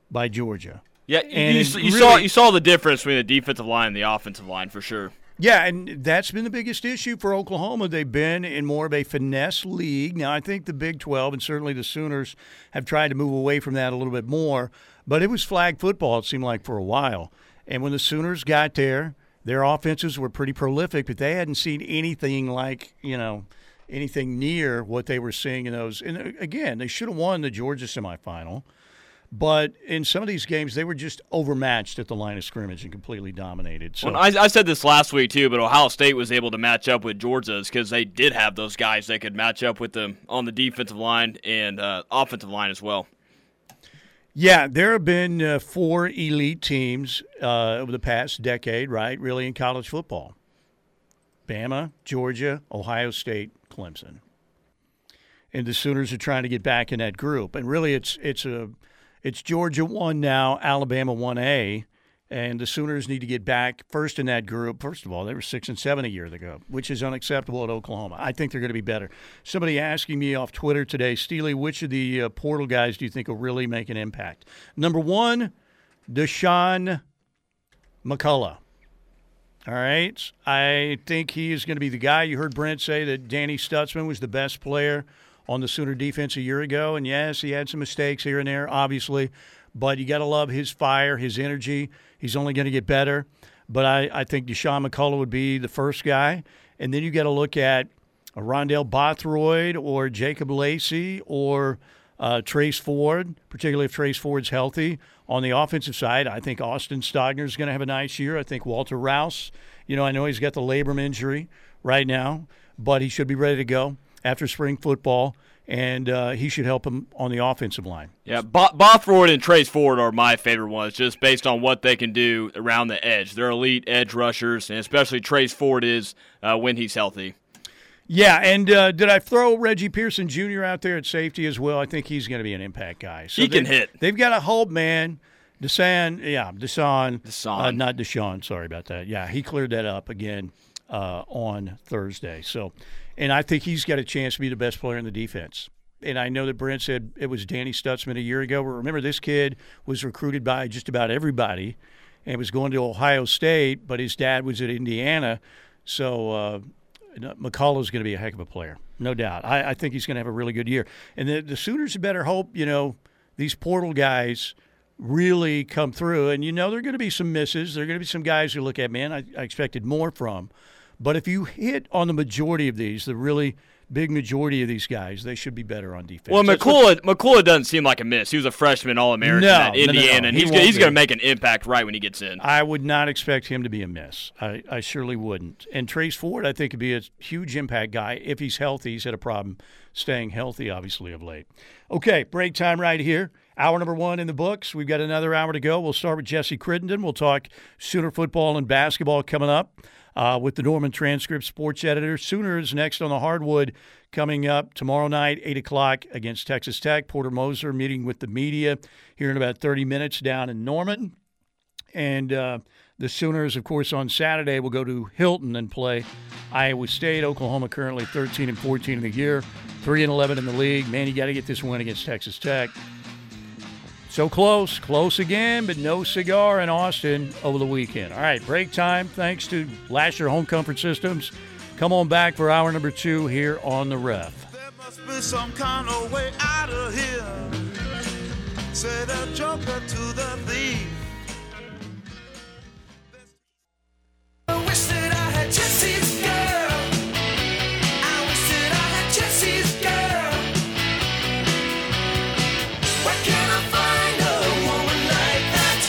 by Georgia. Yeah, And you, you saw you saw the difference between the defensive line and the offensive line for sure. Yeah, and that's been the biggest issue for Oklahoma. They've been in more of a finesse league. Now, I think the Big 12 and certainly the Sooners have tried to move away from that a little bit more, but it was flag football, it seemed like, for a while. And when the Sooners got there, their offenses were pretty prolific, but they hadn't seen anything like, you know, anything near what they were seeing in those. And uh, again, they should have won the Georgia semifinal. But in some of these games, they were just overmatched at the line of scrimmage and completely dominated. So Well, I, I said this last week too, but Ohio State was able to match up with Georgia's because they did have those guys that could match up with them on the defensive line and uh, offensive line as well. Yeah, there have been uh, four elite teams uh, over the past decade, right? Really, in college football Bama, Georgia, Ohio State, Clemson. And the Sooners are trying to get back in that group. And really, it's it's a it's Georgia one now, Alabama one A, and the Sooners need to get back first in that group. First of all, they were six and seven a year ago, which is unacceptable at Oklahoma. I think they're going to be better. Somebody asking me off Twitter today, Steely, which of the uh, portal guys do you think will really make an impact? Number one, Deshaun McCullough. All right. I think he is going to be the guy. You heard Brent say that Danny Stutsman was the best player on the Sooner defense a year ago. And yes, he had some mistakes here and there, obviously. But you got to love his fire, his energy. He's only going to get better. But I, I think Deshaun McCullough would be the first guy. And then you got to look at a Rondell Bothroyd or Jacob Lacey or uh, Trace Ford, particularly if Trace Ford's healthy. On the offensive side, I think Austin Stogner is going to have a nice year. I think Walter Rouse, you know, I know he's got the labrum injury right now, but he should be ready to go after spring football, and uh, he should help him on the offensive line. Yeah, Bo- Bothroyd and Trace Ford are my favorite ones, just based on what they can do around the edge. They're elite edge rushers, and especially Trace Ford is uh, when he's healthy. Yeah, and uh, did I throw Reggie Pearson Jr. out there at safety as well? I think he's going to be an impact guy. So He can hit. They've got a hold man, Dasan, yeah, Dasan, Deshaun. uh, not Deshaun. Sorry about that. Yeah, he cleared that up again uh, on Thursday. So, and I think he's got a chance to be the best player in the defense. And I know that Brent said it was Danny Stutsman a year ago. But remember, this kid was recruited by just about everybody, and was going to Ohio State, but his dad was at Indiana. So uh, McCullough's going to be a heck of a player, no doubt. I, I think he's going to have a really good year. And the, the Sooners better hope, you know, these portal guys really come through. And you know, there are going to be some misses. There are going to be some guys who look at, man, I, I expected more from. But if you hit on the majority of these, the really big majority of these guys, they should be better on defense. Well, That's what- McCullough, McCullough doesn't seem like a miss. He was a freshman All American No, at no, no, no. Indiana, and He he's, he's going to make an impact right when he gets in. I would not expect him to be a miss. I, I surely wouldn't. And Trace Ford, I think, could be a huge impact guy if he's healthy. He's had a problem staying healthy, obviously, of late. Okay, break time right here. Hour number one in the books. We've got another hour to go. We'll start with Jesse Crittenden. We'll talk Sooner football and basketball coming up uh, with the Norman Transcript sports editor. Sooners next on the hardwood coming up tomorrow night, 8 o'clock against Texas Tech. Porter Moser meeting with the media here in about 30 minutes down in Norman. And uh, the Sooners, of course, on Saturday will go to Hilton and play Iowa State. Oklahoma currently 13 and 14 in the year, 3 and 11 in the league. Man, you got to get this win against Texas Tech. So close, close again, but no cigar in Austin over the weekend. All right, break time. Thanks to Lasher Home Comfort Systems. Come on back for hour number two here on the ref. There must be some kind of way out of here. Say the joker to the thief. I wish that I had girl.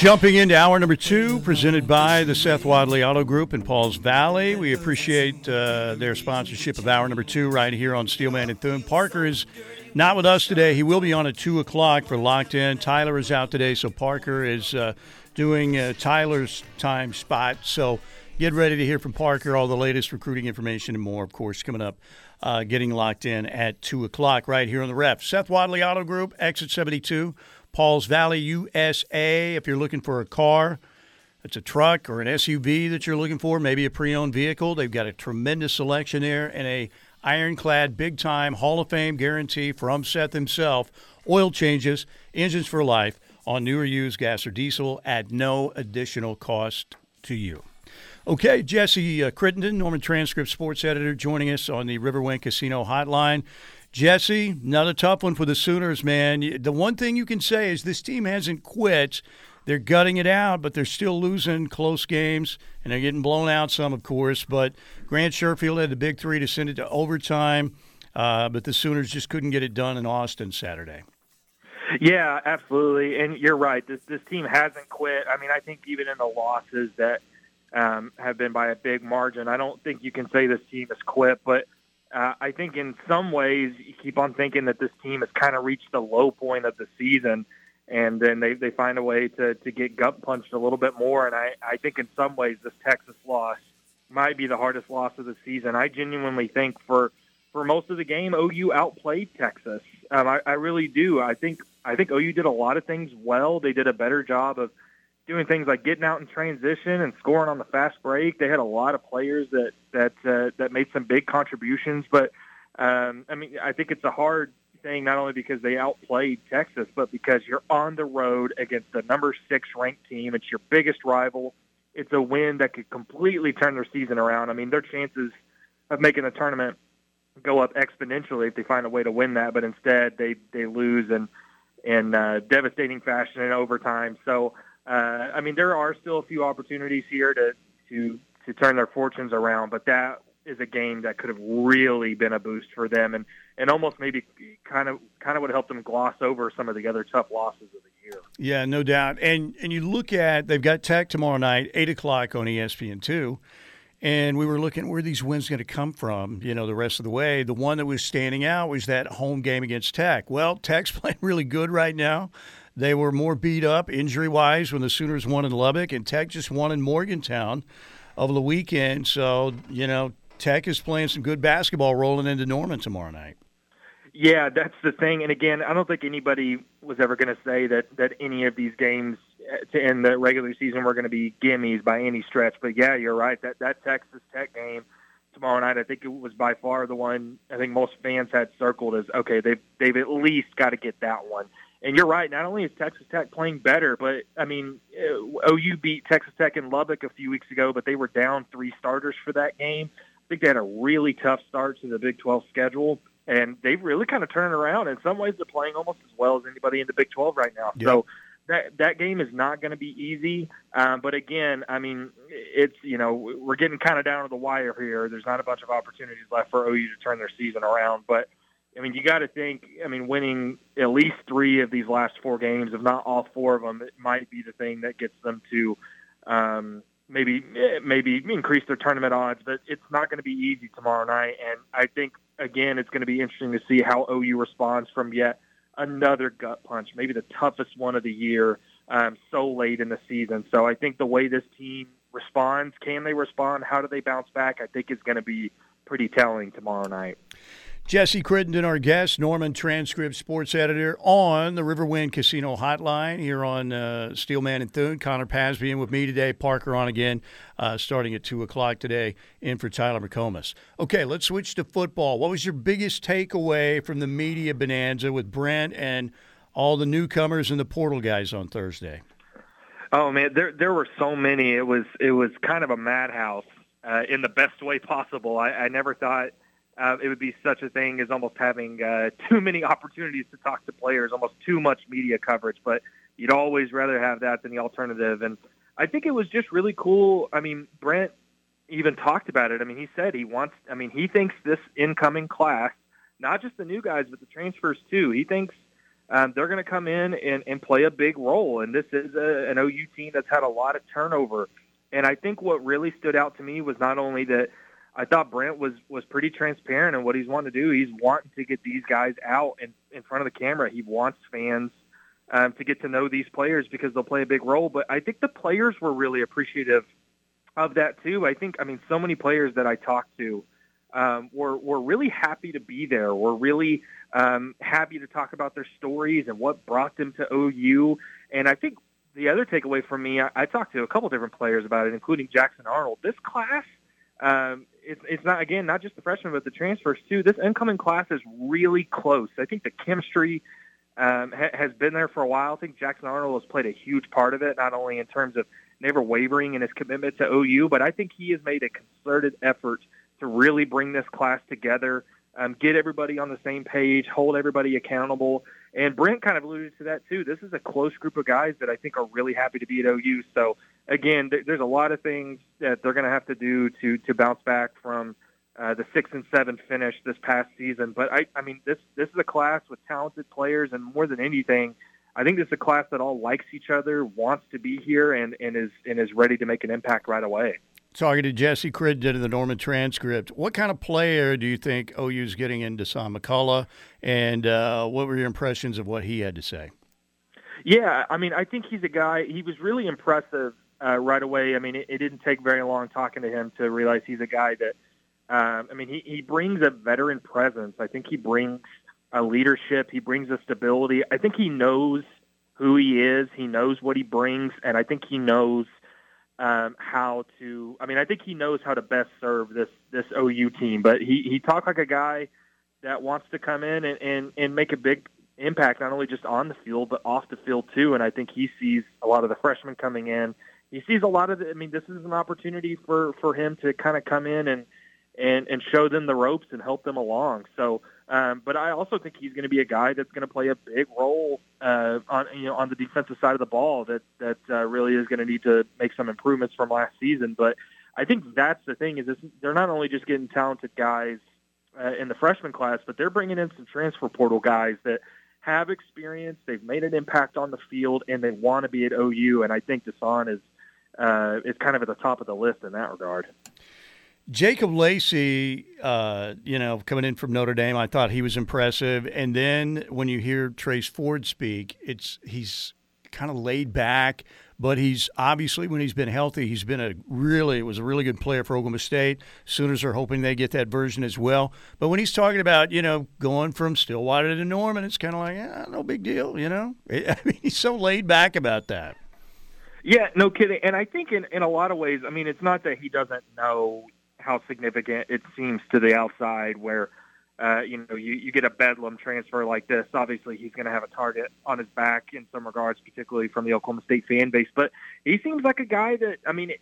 Jumping into hour number two, presented by the Seth Wadley Auto Group in Pauls Valley. We appreciate uh, their sponsorship of hour number two right here on Steelman and Thune. Parker is not with us today. He will be on at 2 o'clock for Locked In. Tyler is out today, so Parker is uh, doing uh, Tyler's time spot. So get ready to hear from Parker, all the latest recruiting information and more, of course, coming up. Uh, getting locked in at 2 o'clock right here on the ref. Seth Wadley Auto Group, exit 72, Pauls Valley, USA. If you're looking for a car, it's a truck or an SUV that you're looking for, maybe a pre-owned vehicle. They've got a tremendous selection there and a ironclad, big-time Hall of Fame guarantee from Seth himself. Oil changes, engines for life on new or used gas or diesel at no additional cost to you. Okay, Jesse uh, Crittenden, Norman Transcript Sports Editor, joining us on the Riverwind Casino Hotline. Jesse, not a tough one for the Sooners, man. The one thing you can say is this team hasn't quit. They're gutting it out, but they're still losing close games, and they're getting blown out some, of course. But Grant Sherfield had the big three to send it to overtime, uh, but the Sooners just couldn't get it done in Austin Saturday. Yeah, absolutely. And you're right. This this team hasn't quit. I mean, I think even in the losses that um, have been by a big margin, I don't think you can say this team has quit. But uh, I think in some ways you keep on thinking that this team has kind of reached the low point of the season, and then they they find a way to to get gut punched a little bit more. And I I think in some ways this Texas loss might be the hardest loss of the season. I genuinely think for for most of the game, OU outplayed Texas. Um, I, I really do. I think I think OU did a lot of things well. They did a better job of doing things like getting out in transition and scoring on the fast break. They had a lot of players that that uh, that made some big contributions. But um, I mean, I think it's a hard thing not only because they outplayed Texas, but because you're on the road against the number six ranked team. It's your biggest rival. It's a win that could completely turn their season around. I mean, their chances of making the tournament go up exponentially if they find a way to win that, but instead they they lose in in uh, devastating fashion in overtime. So uh, I mean, there are still a few opportunities here to to to turn their fortunes around, but that is a game that could have really been a boost for them, and and almost maybe kind of kind of would help them gloss over some of the other tough losses of the year. Yeah, no doubt. And and you look at they've got Tech tomorrow night, eight o'clock on ESPN two. And we were looking where these wins going to come from, you know, the rest of the way. The one that was standing out was that home game against Tech. Well, Tech's playing really good right now. They were more beat up injury wise when the Sooners won in Lubbock, and Tech just won in Morgantown over the weekend. So, you know, Tech is playing some good basketball rolling into Norman tomorrow night. Yeah, that's the thing. And again, I don't think anybody was ever going to say that that any of these games uh, to end the regular season were going to be gimmies by any stretch. But yeah, you're right. That that Texas Tech game tomorrow night, I think it was by far the one I think most fans had circled as okay. They've they've at least got to get that one. And you're right. Not only is Texas Tech playing better, but I mean, uh, OU beat Texas Tech in Lubbock a few weeks ago, but they were down three starters for that game. I think they had a really tough start to the Big 12 schedule, and they've really kind of turned around. In some ways, they're playing almost as well as anybody in the Big 12 right now. Yep. So that that game is not going to be easy. Um, but again, I mean, it's you know we're getting kind of down to the wire here. There's not a bunch of opportunities left for OU to turn their season around, but. I mean, you got to think. I mean, winning at least three of these last four games, if not all four of them, it might be the thing that gets them to um, maybe maybe increase their tournament odds. But it's not going to be easy tomorrow night, and I think again it's going to be interesting to see how OU responds from yet another gut punch, maybe the toughest one of the year, um, so late in the season. So I think the way this team responds, can they respond? How do they bounce back? I think is going to be pretty telling tomorrow night. Jesse Crittenden, our guest, Norman Transcript Sports Editor on the Riverwind Casino Hotline here on uh, Steelman and Thune. Connor Pasby in with me today. Parker on again, uh, starting at 2 o'clock today, in for Tyler McComas. Okay, let's switch to football. What was your biggest takeaway from the media bonanza with Brent and all the newcomers and the portal guys on Thursday? Oh man, there there were so many. It was it was kind of a madhouse uh, in the best way possible. I, I never thought uh, it would be such a thing as almost having uh, too many opportunities to talk to players, almost too much media coverage. But you'd always rather have that than the alternative. And I think it was just really cool. I mean, Brent even talked about it. I mean, he said he wants. I mean, he thinks this incoming class, not just the new guys, but the transfers too. He thinks um, they're going to come in and, and play a big role. And this is a, an OU team that's had a lot of turnover. And I think what really stood out to me was not only that I thought Brent was was pretty transparent in what he's wanting to do. He's wanting to get these guys out in, in front of the camera. He wants fans um, to get to know these players because they'll play a big role. But I think the players were really appreciative of that too. I think I mean so many players that I talked to um, were were really happy to be there. Were really um, happy to talk about their stories and what brought them to OU. And I think the other takeaway from me, I, I talked to a couple different players about it, including Jackson Arnold. This class, um, it's it's not again not just the freshmen but the transfers too. This incoming class is really close. I think the chemistry um, ha- has been there for a while. I think Jackson Arnold has played a huge part of it, not only in terms of never wavering in his commitment to OU, but I think he has made a concerted effort to really bring this class together, um, get everybody on the same page, hold everybody accountable. And Brent kind of alluded to that too. This is a close group of guys that I think are really happy to be at OU. So again, th- there's a lot of things that they're going to have to do to to bounce back from uh, the six and seven finish this past season. But I, I mean, this this is a class with talented players, and more than anything, I think this is a class that all likes each other, wants to be here, and and is and is ready to make an impact right away. Talking to Jesse Crittenden of the Norman Transcript, what kind of player do you think OU is getting into Dasan McCullough, and uh, what were your impressions of what he had to say? Yeah, I mean, I think he's a guy. He was really impressive uh, right away. I mean, it, it didn't take very long talking to him to realize he's a guy that. Um, I mean, he he brings a veteran presence. I think he brings a leadership. He brings a stability. I think he knows who he is. He knows what he brings, and I think he knows um, how to. I mean, I think he knows how to best serve this this OU team. But he he talked like a guy that wants to come in and and, and make a big impact, not only just on the field but off the field too. And I think he sees a lot of the freshmen coming in. He sees a lot of. The, I mean, this is an opportunity for for him to kind of come in and and and show them the ropes and help them along. So. Um, but I also think he's going to be a guy that's going to play a big role uh, on you know on the defensive side of the ball that that uh, really is going to need to make some improvements from last season. But I think that's the thing is this, they're not only just getting talented guys uh, in the freshman class, but they're bringing in some transfer portal guys that have experience, they've made an impact on the field, and they want to be at OU. And I think Dasan is uh, is kind of at the top of the list in that regard. Jacob Lacey, uh, you know, coming in from Notre Dame, I thought he was impressive. And then when you hear Trace Ford speak, it's he's kind of laid back, but he's obviously when he's been healthy, he's been a really was a really good player for Oklahoma State. Sooners are hoping they get that version as well. But when he's talking about you know going from Stillwater to Norman, it's kind of like eh, no big deal, you know. I mean, he's so laid back about that. Yeah, no kidding. And I think in, in a lot of ways, I mean, it's not that he doesn't know how significant it seems to the outside where, uh, you know, you, you get a bedlam transfer like this. Obviously, he's going to have a target on his back in some regards, particularly from the Oklahoma State fan base. But he seems like a guy that, I mean,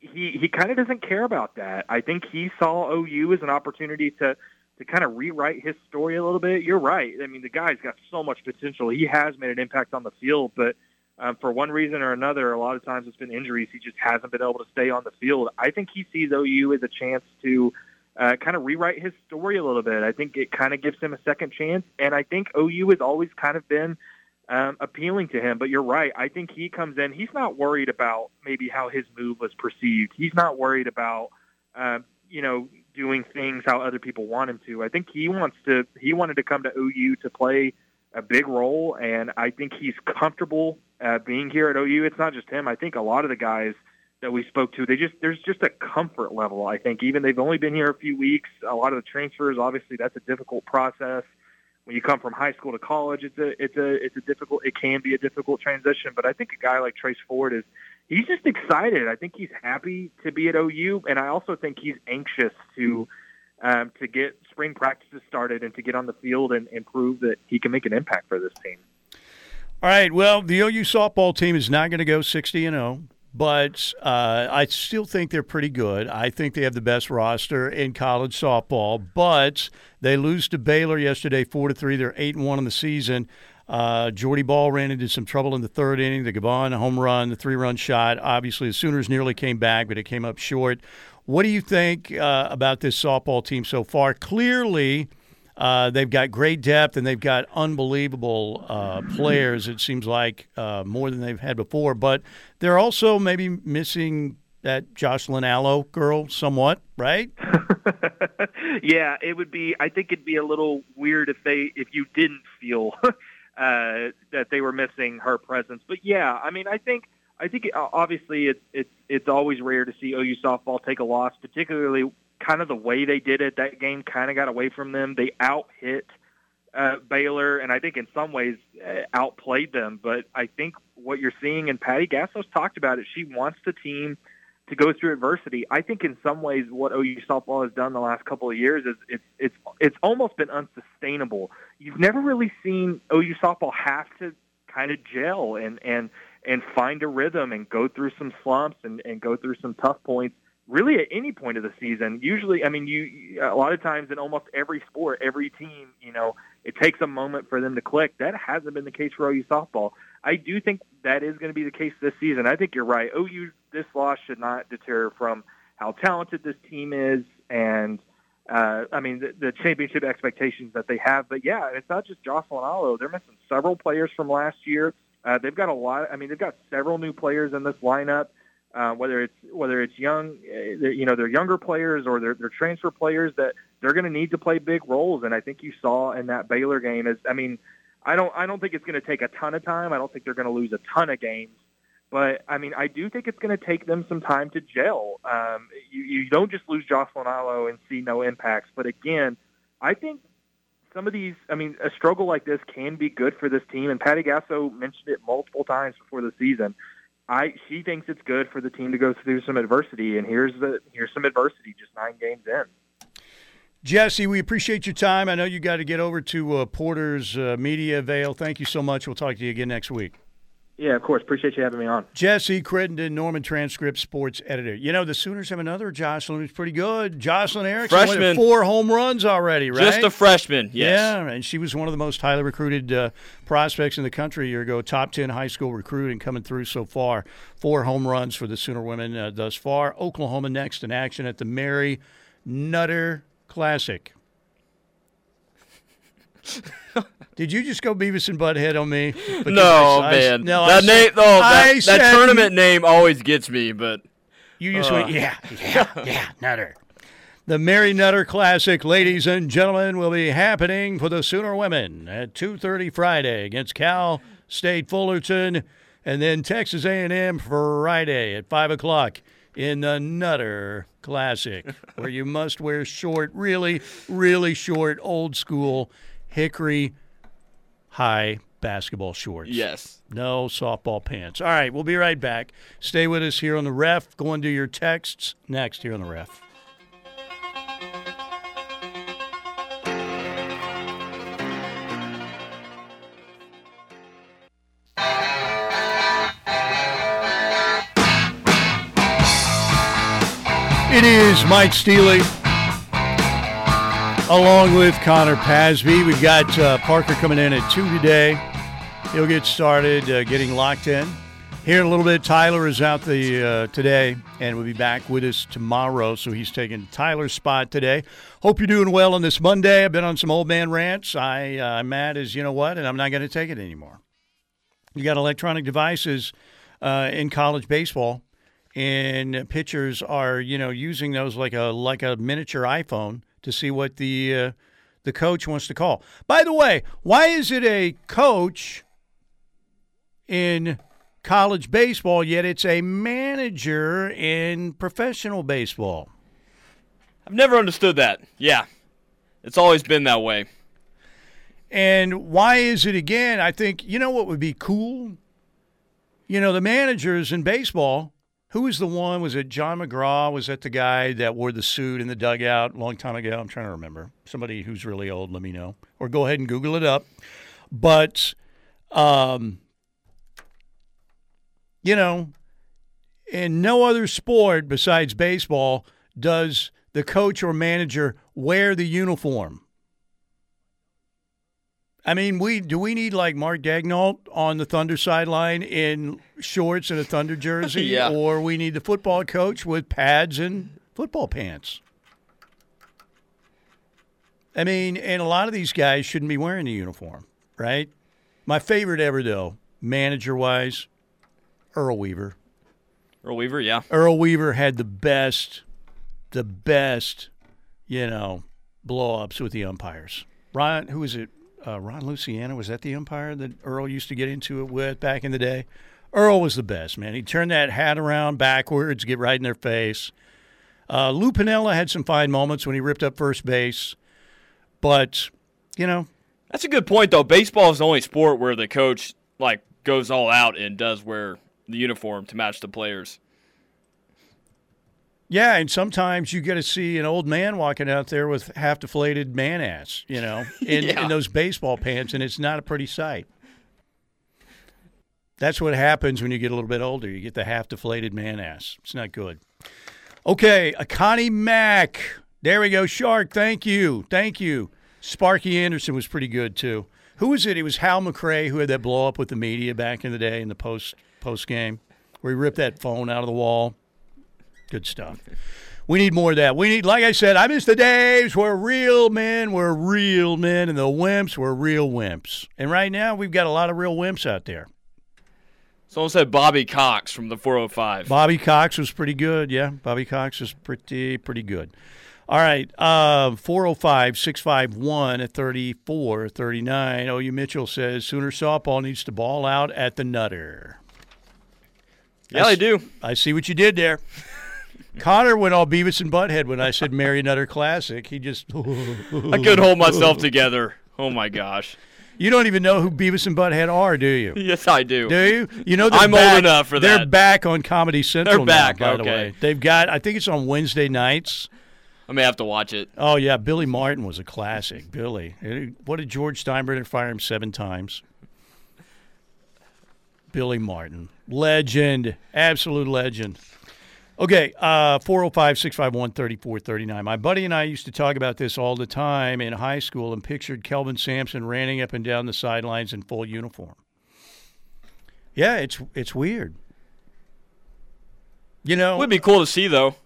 he, he kind of doesn't care about that. I think he saw OU as an opportunity to, to kind of rewrite his story a little bit. You're right. I mean, the guy's got so much potential. He has made an impact on the field, but um, for one reason or another, a lot of times it's been injuries. He just hasn't been able to stay on the field. I think he sees OU as a chance to uh, kind of rewrite his story a little bit. I think it kind of gives him a second chance, and I think OU has always kind of been um, appealing to him. But you're right. I think he comes in. He's not worried about maybe how his move was perceived. He's not worried about um, you know doing things how other people want him to. I think he wants to. He wanted to come to OU to play a big role, and I think he's comfortable uh, being here at OU. It's not just him. I think a lot of the guys that we spoke to, they just there's just a comfort level. I think even they've only been here a few weeks. A lot of the transfers, obviously, that's a difficult process. When you come from high school to college, it's a it's a it's a difficult. It can be a difficult transition. But I think a guy like Trace Ford is he's just excited. I think he's happy to be at OU, and I also think he's anxious to um, to get spring practices started and to get on the field and, and prove that he can make an impact for this team. All right. Well, the OU softball team is not going to go 60 and 0, but uh, I still think they're pretty good. I think they have the best roster in college softball, but they lose to Baylor yesterday, four to three. They're eight and one in the season. Uh, Jordy Bahl ran into some trouble in the third inning. The Gabon home run, the three-run shot. Obviously, the Sooners nearly came back, but it came up short. What do you think uh, about this softball team so far? Clearly, uh, they've got great depth and they've got unbelievable uh, players. It seems like uh, more than they've had before, but they're also maybe missing that Jocelyn Alo girl somewhat, right? yeah, it would be. I think it'd be a little weird if they if you didn't feel uh, that they were missing her presence. But yeah, I mean, I think I think obviously it's it's it's always rare to see OU softball take a loss, particularly kind of the way they did it. That game kind of got away from them. They out hit uh, Baylor, and I think in some ways uh, outplayed them. But I think what you're seeing, and Patty Gasso's talked about it. She wants the team to go through adversity. I think in some ways what OU softball has done the last couple of years is it's it's it's almost been unsustainable. You've never really seen OU softball have to kind of gel and and and find a rhythm and go through some slumps and and go through some tough points really at any point of the season. Usually, I mean, you a lot of times in almost every sport, every team, you know, it takes a moment for them to click. That hasn't been the case for OU softball. I do think that is going to be the case this season. I think you're right. OU this loss should not deter from how talented this team is and uh, I mean the, the championship expectations that they have. But yeah, it's not just Jocelyn Alo. They're missing several players from last year. Uh, they've got a lot. I mean, they've got several new players in this lineup. Uh, whether it's whether it's young, uh, you know, they're younger players or they're, they're transfer players that they're going to need to play big roles. And I think you saw in that Baylor game is, I mean, I don't I don't think it's going to take a ton of time. I don't think they're going to lose a ton of games. But I mean, I do think it's going to take them some time to gel. Um, you, you don't just lose Jocelyn Alo and see no impacts. But again, I think some of these, I mean, a struggle like this can be good for this team. And Patty Gasso mentioned it multiple times before the season. I she thinks it's good for the team to go through some adversity, and here's the here's some adversity just nine games in. Jesse, we appreciate your time. I know you got to get over to uh, Porter's uh, Media Vale. Thank you so much. We'll talk to you again next week. Yeah, of course. Appreciate you having me on. Jesse Crittenden, Norman Transcript Sports Editor. You know, the Sooners have another Jocelyn who's pretty good. Jocelyn Erickson went Freshman. four home runs already, right? Just a freshman, yes. Yeah, and she was one of the most highly recruited uh, prospects in the country a year ago. Top 10 high school recruit and coming through so far. Four home runs for the Sooner women uh, thus far. Oklahoma next in action at the Mary Nutter Classic. Did you just go Beavis and Butthead on me? Because No, I- I- man. No, I that said- oh, I that, said that you- tournament name always gets me, but You just Uh. went, yeah, yeah, yeah, Nutter. The Mary Nutter Classic, ladies and gentlemen, will be happening for the Sooner women at 2:30 Friday against Cal State Fullerton, and then Texas A&M Friday at five o'clock in the Nutter Classic, where you must wear short, really, really short, old school hickory high basketball shorts. Yes. No softball pants. All right, we'll be right back. Stay with us here on the ref. Go and do your texts next here on the ref. It is Mike Steely along with Connor Pasby. We've got uh, Parker coming in at 2 today. He'll get started uh, getting locked in. Here in a little bit, Tyler is out the uh, today and will be back with us tomorrow. So he's taking Tyler's spot today. Hope you're doing well on this Monday. I've been on some old man rants. I, uh, I'm mad as you know what, and I'm not going to take it anymore. You got electronic devices uh, in college baseball, and pitchers are you know using those like a like a miniature iPhone to see what the uh, the coach wants to call. By the way, why is it a coach in college baseball yet it's a manager in professional baseball? I've never understood that. Yeah. It's always been that way. And why is it again? I think you know what would be cool. You know the managers in baseball. Who was the one? Was it John McGraw? Was that the guy that wore the suit in the dugout a long time ago? I'm trying to remember. Somebody who's really old, let me know. Or go ahead and Google it up. But, um, you know, in no other sport besides baseball does the coach or manager wear the uniform. I mean, we do we need like Mark Dagnall on the Thunder sideline in shorts and a Thunder jersey, Yeah. or we need the football coach with pads and football pants. I mean, and a lot of these guys shouldn't be wearing the uniform, right? My favorite ever, though, manager wise, Earl Weaver. Earl Weaver, yeah. Earl Weaver had the best, the best, you know, blow ups with the umpires. Ron, who is it? Uh, Ron Luciano was that the umpire that Earl used to get into it with back in the day? Earl was the best man. He'd turn that hat around backwards, get right in their face. Uh, Lou Piniella had some fine moments when he ripped up first base, but you know, That's a good point, though. Baseball is the only sport where the coach like goes all out and does wear the uniform to match the players. Yeah, and sometimes you get to see an old man walking out there with half deflated man ass, you know, in, Yeah. in those baseball pants, and it's not a pretty sight. That's what happens when you get a little bit older. You get the half deflated man ass. It's not good. Okay, Connie Mack. There we go. Shark, thank you. Thank you. Sparky Anderson was pretty good too. Who was it? It was Hal McRae who had that blow up with the media back in the day in the post post game, where he ripped that phone out of the wall. Good stuff. We need more of that. We need, like I said, I miss the days where real men were real men and the wimps were real wimps. And right now, we've got a lot of real wimps out there. Someone said Bobby Cox from the 405. Bobby Cox was pretty good. Yeah, Bobby Cox was pretty, pretty good. All right, uh, 405 651 3439. OU Mitchell says Sooner softball needs to ball out at the Nutter. yeah, they do. I see what you did there. Connor went all Beavis and Butthead when I said Mary Nutter Classic. He just, I couldn't hold myself together. Oh my gosh. you don't even know who Beavis and Butthead are, do you? Yes, I do. Do you? You know I'm old enough for that. They're back on Comedy Central. They're back, now, by the okay. way. They've got. I think it's on Wednesday nights. I may have to watch it. Oh yeah, Billy Martin was a classic. Billy, what did George Steinbrenner fire him seven times? Billy Martin, legend, absolute legend. Okay, uh, 405 651 3439. My buddy and I used to talk about this all the time in high school and pictured Kelvin Sampson running up and down the sidelines in full uniform. Yeah, it's it's weird. You know, It would be cool to see though.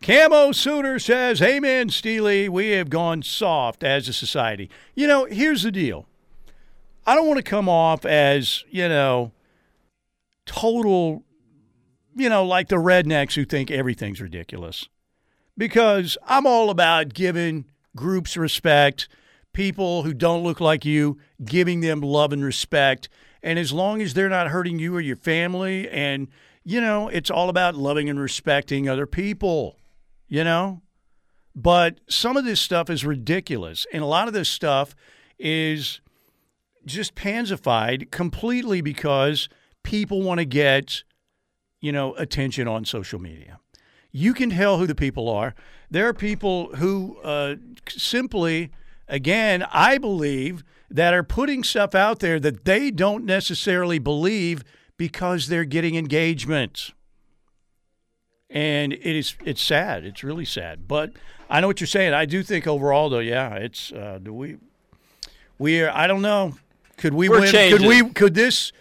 Camo Sooner says, Amen, Steely. We have gone soft as a society. You know, here's the deal. I don't want to come off as, you know, total, you know, like the rednecks who think everything's ridiculous. Because I'm all about giving groups respect, people who don't look like you, giving them love and respect. And as long as they're not hurting you or your family, and, you know, it's all about loving and respecting other people you know? But some of this stuff is ridiculous. And a lot of this stuff is just pansified completely because people want to get, you know, attention on social media. You can tell who the people are. There are people who uh, simply, again, I believe, that are putting stuff out there that they don't necessarily believe because they're getting engagement. And it is it's sad. It's really sad. But I know what you're saying. I do think overall though, yeah, it's uh, do we we are I don't know. Could we We're win changing. could we could this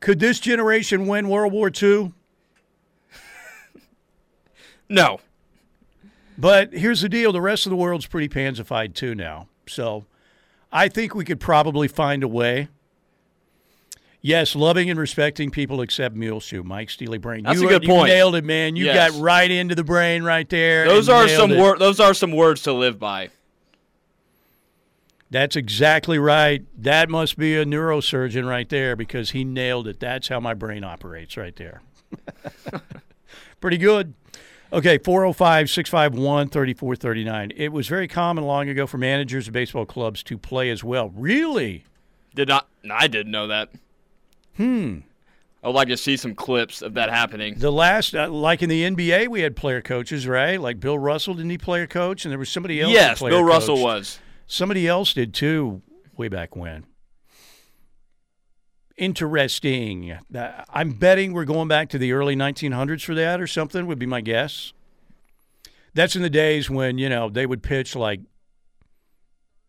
could this generation win World War II? No. But here's the deal: the rest of the world's pretty pansified too now. So I think we could probably find a way. Yes, loving and respecting people except Muleshoe, Mike Steely Brain. That's you, a good you point. nailed it, man. You Yes. got right into the brain right there. Those are some wor- those are some words to live by. That's exactly right. That must be a neurosurgeon right there because he nailed it. That's how my brain operates right there. Pretty good. Okay, 405 651 3439. It was very common long ago for managers of baseball clubs to play as well. Really? Did not. I didn't know that. Hmm. I would like to see some clips of that happening. The last, uh, like in the NBA, we had player coaches, right? Like Bill Russell, didn't he play a coach? And there was somebody else. Yes, Bill Russell was. Somebody else did too, way back when. Interesting. Uh, I'm betting we're going back to the early 1900s for that or something, would be my guess. That's in the days when, you know, they would pitch like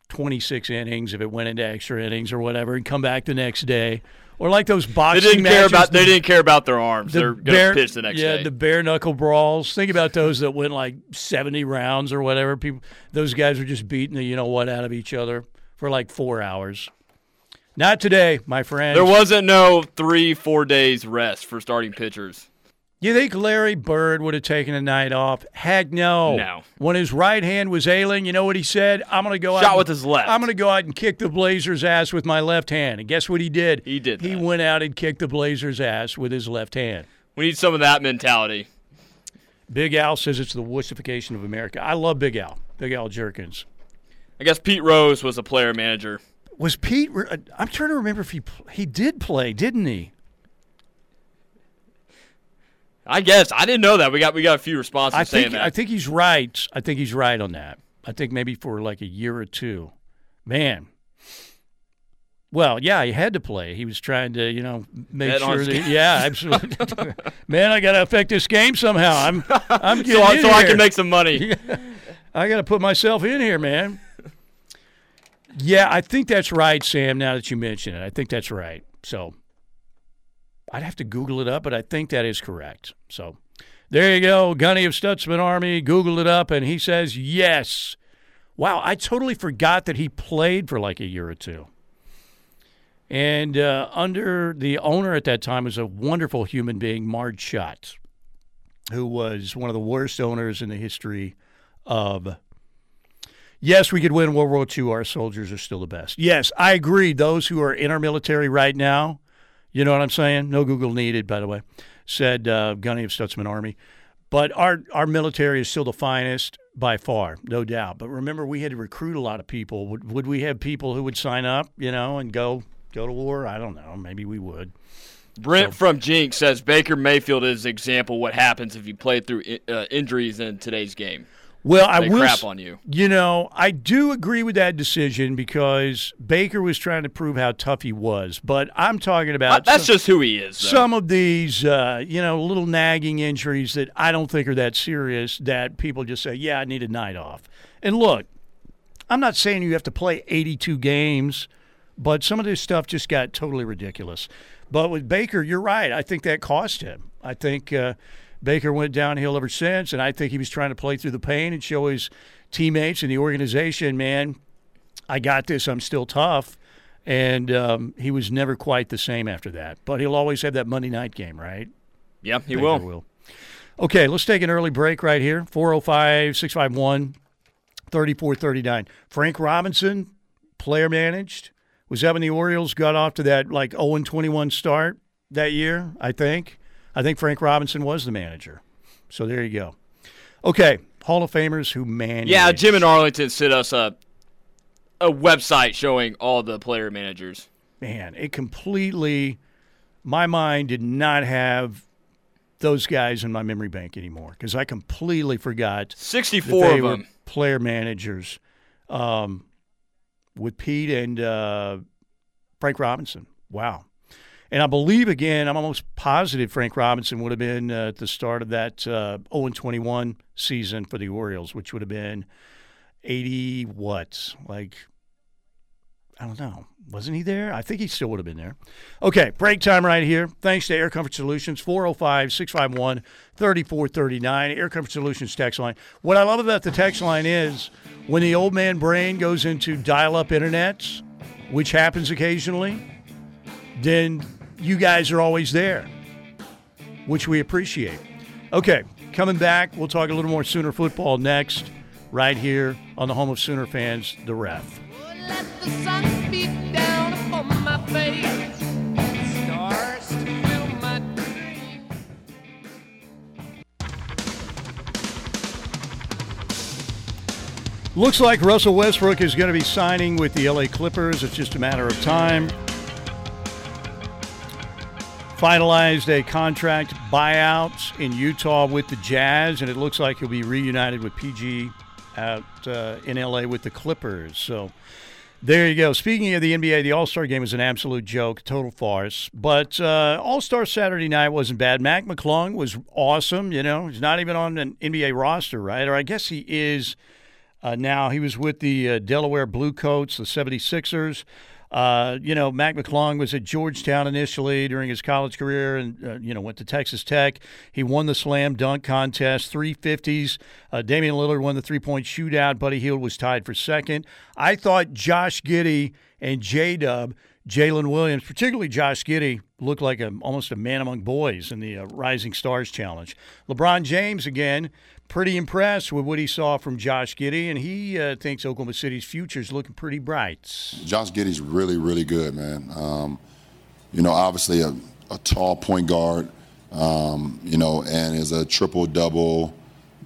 26 innings if it went into extra innings or whatever and come back the next day. Or like those They boxing didn't care matches, about. They didn't care about their arms. the They're going to pitch the next yeah, day. the bare knuckle brawls. Think about those that went like seventy rounds or whatever. People, those guys were just beating the you know what out of each other for like four hours. Not today, my friend. there wasn't no three, four days rest for starting pitchers. You think Larry Bird would have taken a night off? Heck no. No. When his right hand was ailing, you know what he said? I'm going to go out. Shot and- with his left. I'm going to go out and kick the Blazers' ass with my left hand. And guess what he did? He did He that. went out and kicked the Blazers' ass with his left hand. We need some of that mentality. Big Al says it's the wussification of America. I love Big Al. Big Al Jerkins. I guess Pete Rose was a player manager. Was Pete? uh, I'm trying to remember if he he did play, didn't he? I guess I didn't know that. We got we got a few responses I saying think that. I think he's right. I think he's right on that. I think maybe for like a year or two. Man. Well, yeah, he had to play. He was trying to, you know, make Bet sure that. game. Yeah, absolutely. Man, I got to affect this game somehow. I'm, I'm getting so so I can make some money. I got to put myself in here, man. Yeah, I think that's right, Sam. Now that you mention it, I think that's right. So I'd have to Google it up, but I think that is correct. So there you go. Gunny of Stutsman Army Googled it up, and he says yes. Wow, I totally forgot that he played for like a year or two. And uh, under the owner at that time was a wonderful human being, Marge Schott, who was one of the worst owners in the history of. Yes, we could win World War II. Our soldiers are still the best. Yes, I agree. Those who are in our military right now, you know what I'm saying? No Google needed, by the way, said uh, Gunny of Stutsman Army. But our, our military is still the finest by far, no doubt. But remember, we had to recruit a lot of people. Would, would we have people who would sign up, you know, and go go to war? I don't know. Maybe we would. Brent from Jenks says Baker Mayfield is an example what happens if you play through uh, injuries in today's game. Well, I will crap on you. You know, I do agree with that decision because Baker was trying to prove how tough he was. But I'm talking Uh, about that's some, just who he is. Though. some of these, uh, you know, little nagging injuries that I don't think are that serious. That people just say, "Yeah, I need a night off." And look, I'm not saying you have to play 82 games, but some of this stuff just got totally ridiculous. But with Baker, you're right. I think that cost him. I think uh, Baker went downhill ever since, and I think he was trying to play through the pain and show his teammates and the organization, man, I got this. I'm still tough. And um, he was never quite the same after that. But he'll always have that Monday night game, right? yeah, he Baker will. Okay, let's take an early break right here. 405 651 3439. Frank Robinson, player managed. Was that when the Orioles got off to that like 0 21 start that year? I think. I think Frank Robinson was the manager. So there you go. Okay, Hall of Famers who manage. Yeah, Jim and Arlington sent us a a website showing all the player managers. man, it completely, my mind did not have those guys in my memory bank anymore because I completely forgot 64 of them. player managers um, with Pete and uh, Frank Robinson. Wow. And I believe, again, I'm almost positive Frank Robinson would have been uh, at the start of that uh, 0 21 season for the Orioles, which would have been 80 what? Like, I don't know. Wasn't he there? I think he still would have been there. Okay, break time right here. Thanks to Air Comfort Solutions, 405 651 3439. Air Comfort Solutions text line. What I love about the text line is when the old man brain goes into dial up internet, which happens occasionally, then you guys are always there, which we appreciate. Okay, coming back, we'll talk a little more Sooner football next, right here on the home of Sooner fans, The Ref. Let the sun beat down upon my face. Stars to fill my dreams. Looks like Russell Westbrook is going to be signing with the LA Clippers. It's just a matter of time. Finalized a contract buyout in Utah with the Jazz, and it looks like he'll be reunited with PG out uh, in LA with the Clippers. So there you go. Speaking of the NBA, the All Star game was an absolute joke, total farce. But uh, All Star Saturday night wasn't bad. Mac McClung was awesome. You know, he's not even on an NBA roster, right? Or I guess he is uh, now. He was with the uh, Delaware Bluecoats, the 76ers. Uh, you know, Mac McClung was at Georgetown initially during his college career and, uh, you know, went to Texas Tech. He won the slam dunk contest, 350s. Uh, Damian Lillard won the three point shootout. Buddy Hield was tied for second. I thought Josh Giddey and J Dub, Jalen Williams, particularly Josh Giddey, looked like a, almost a man among boys in the uh, Rising Stars Challenge. LeBron James, again, pretty impressed with what he saw from Josh Giddey, and he uh, thinks Oklahoma City's future is looking pretty bright. Josh Giddey's really, really good, man. Um, you know, obviously a, a tall point guard, um, you know, and is a triple double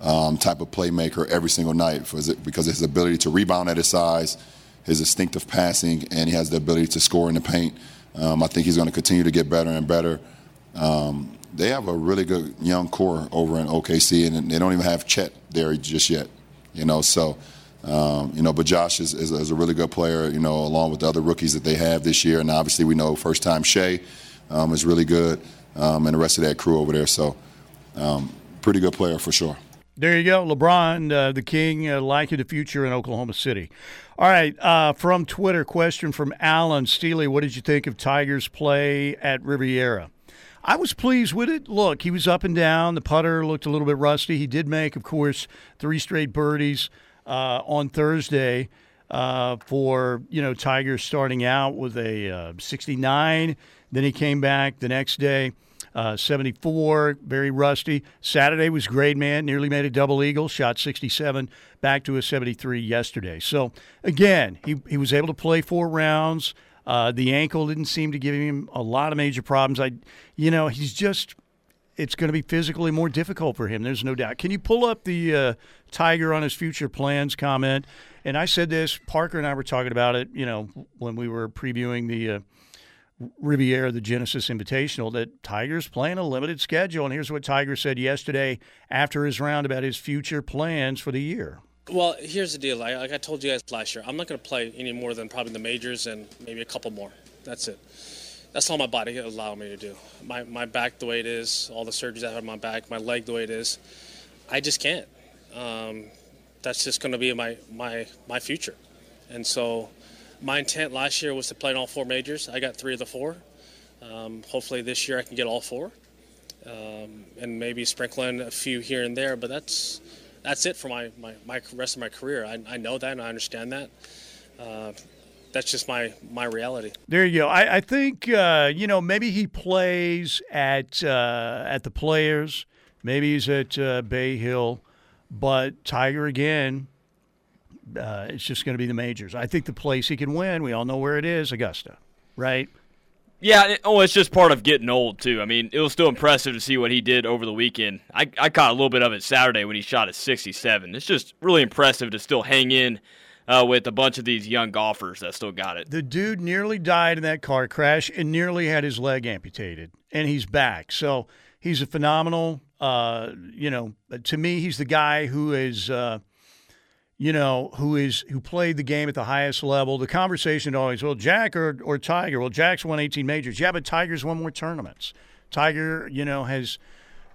um, type of playmaker every single night for because of his ability to rebound at his size, his instinctive passing, and he has the ability to score in the paint. Um, I think he's going to continue to get better and better. Um, they have a really good young core over in OKC, and they don't even have Chet there just yet. You know, so um, you know, but Josh is, is, is a really good player. You know, along with the other rookies that they have this year, and obviously we know first time Shai um, is really good, um, and the rest of that crew over there. So, um, pretty good player for sure. There you go, LeBron, uh, the king, uh, liking the future in Oklahoma City. All right, uh, from Twitter, question from Alan Steely. What did you think of Tigers' play at Riviera? I was pleased with it. Look, he was up and down. The putter looked a little bit rusty. He did make, of course, three straight birdies uh, on Thursday uh, for you know Tigers starting out with a uh, 69. Then he came back the next day, uh, 74, very rusty. Saturday was great, man. Nearly made a double eagle, shot 67, back to a 73 yesterday. So again, he he was able to play four rounds. Uh, the ankle didn't seem to give him a lot of major problems. I, you know, he's just it's going to be physically more difficult for him. There's no doubt. Can you pull up the uh, Tiger on his future plans comment? And I said this. Parker and I were talking about it. You know, when we were previewing the uh, Riviera, the Genesis Invitational, that Tiger's playing a limited schedule. And here's what Tiger said yesterday after his round about his future plans for the year. Well, here's the deal. Like, I told you guys last year, I'm not going to play any more than probably the majors and maybe a couple more. That's it. That's all my body allowed me to do. My, my back the way it is, all the surgeries I had on my back, my leg the way it is, I just can't. Um, that's just going to be my, my, my future. And so my intent last year was to play in all four majors. I got three of the four. Um, hopefully this year I can get all four. Um, and maybe sprinkle in a few here and there, but that's that's it for my, my, my rest of my career. I, I know that and I understand that. Uh, that's just my, my reality. There you go. I, I think uh, you know maybe he plays at uh, at the Players, maybe he's at uh, Bay Hill, but Tiger again. Uh, it's just going to be the majors. I think the place he can win. We all know where it is, Augusta, right? Yeah, it, oh, it's just part of getting old too. I mean, it was still impressive to see what he did over the weekend. I, I caught a little bit of it Saturday when he shot at 67. It's just really impressive to still hang in uh, with a bunch of these young golfers that still got it. The dude nearly died in that car crash and nearly had his leg amputated, and he's back. So he's a phenomenal. Uh, you know, to me, he's the guy who is. Uh, you know, who is who played the game at the highest level. The conversation always, well, Jack or or Tiger. Well, Jack's won 18 majors. Yeah, but Tiger's won more tournaments. Tiger, you know, has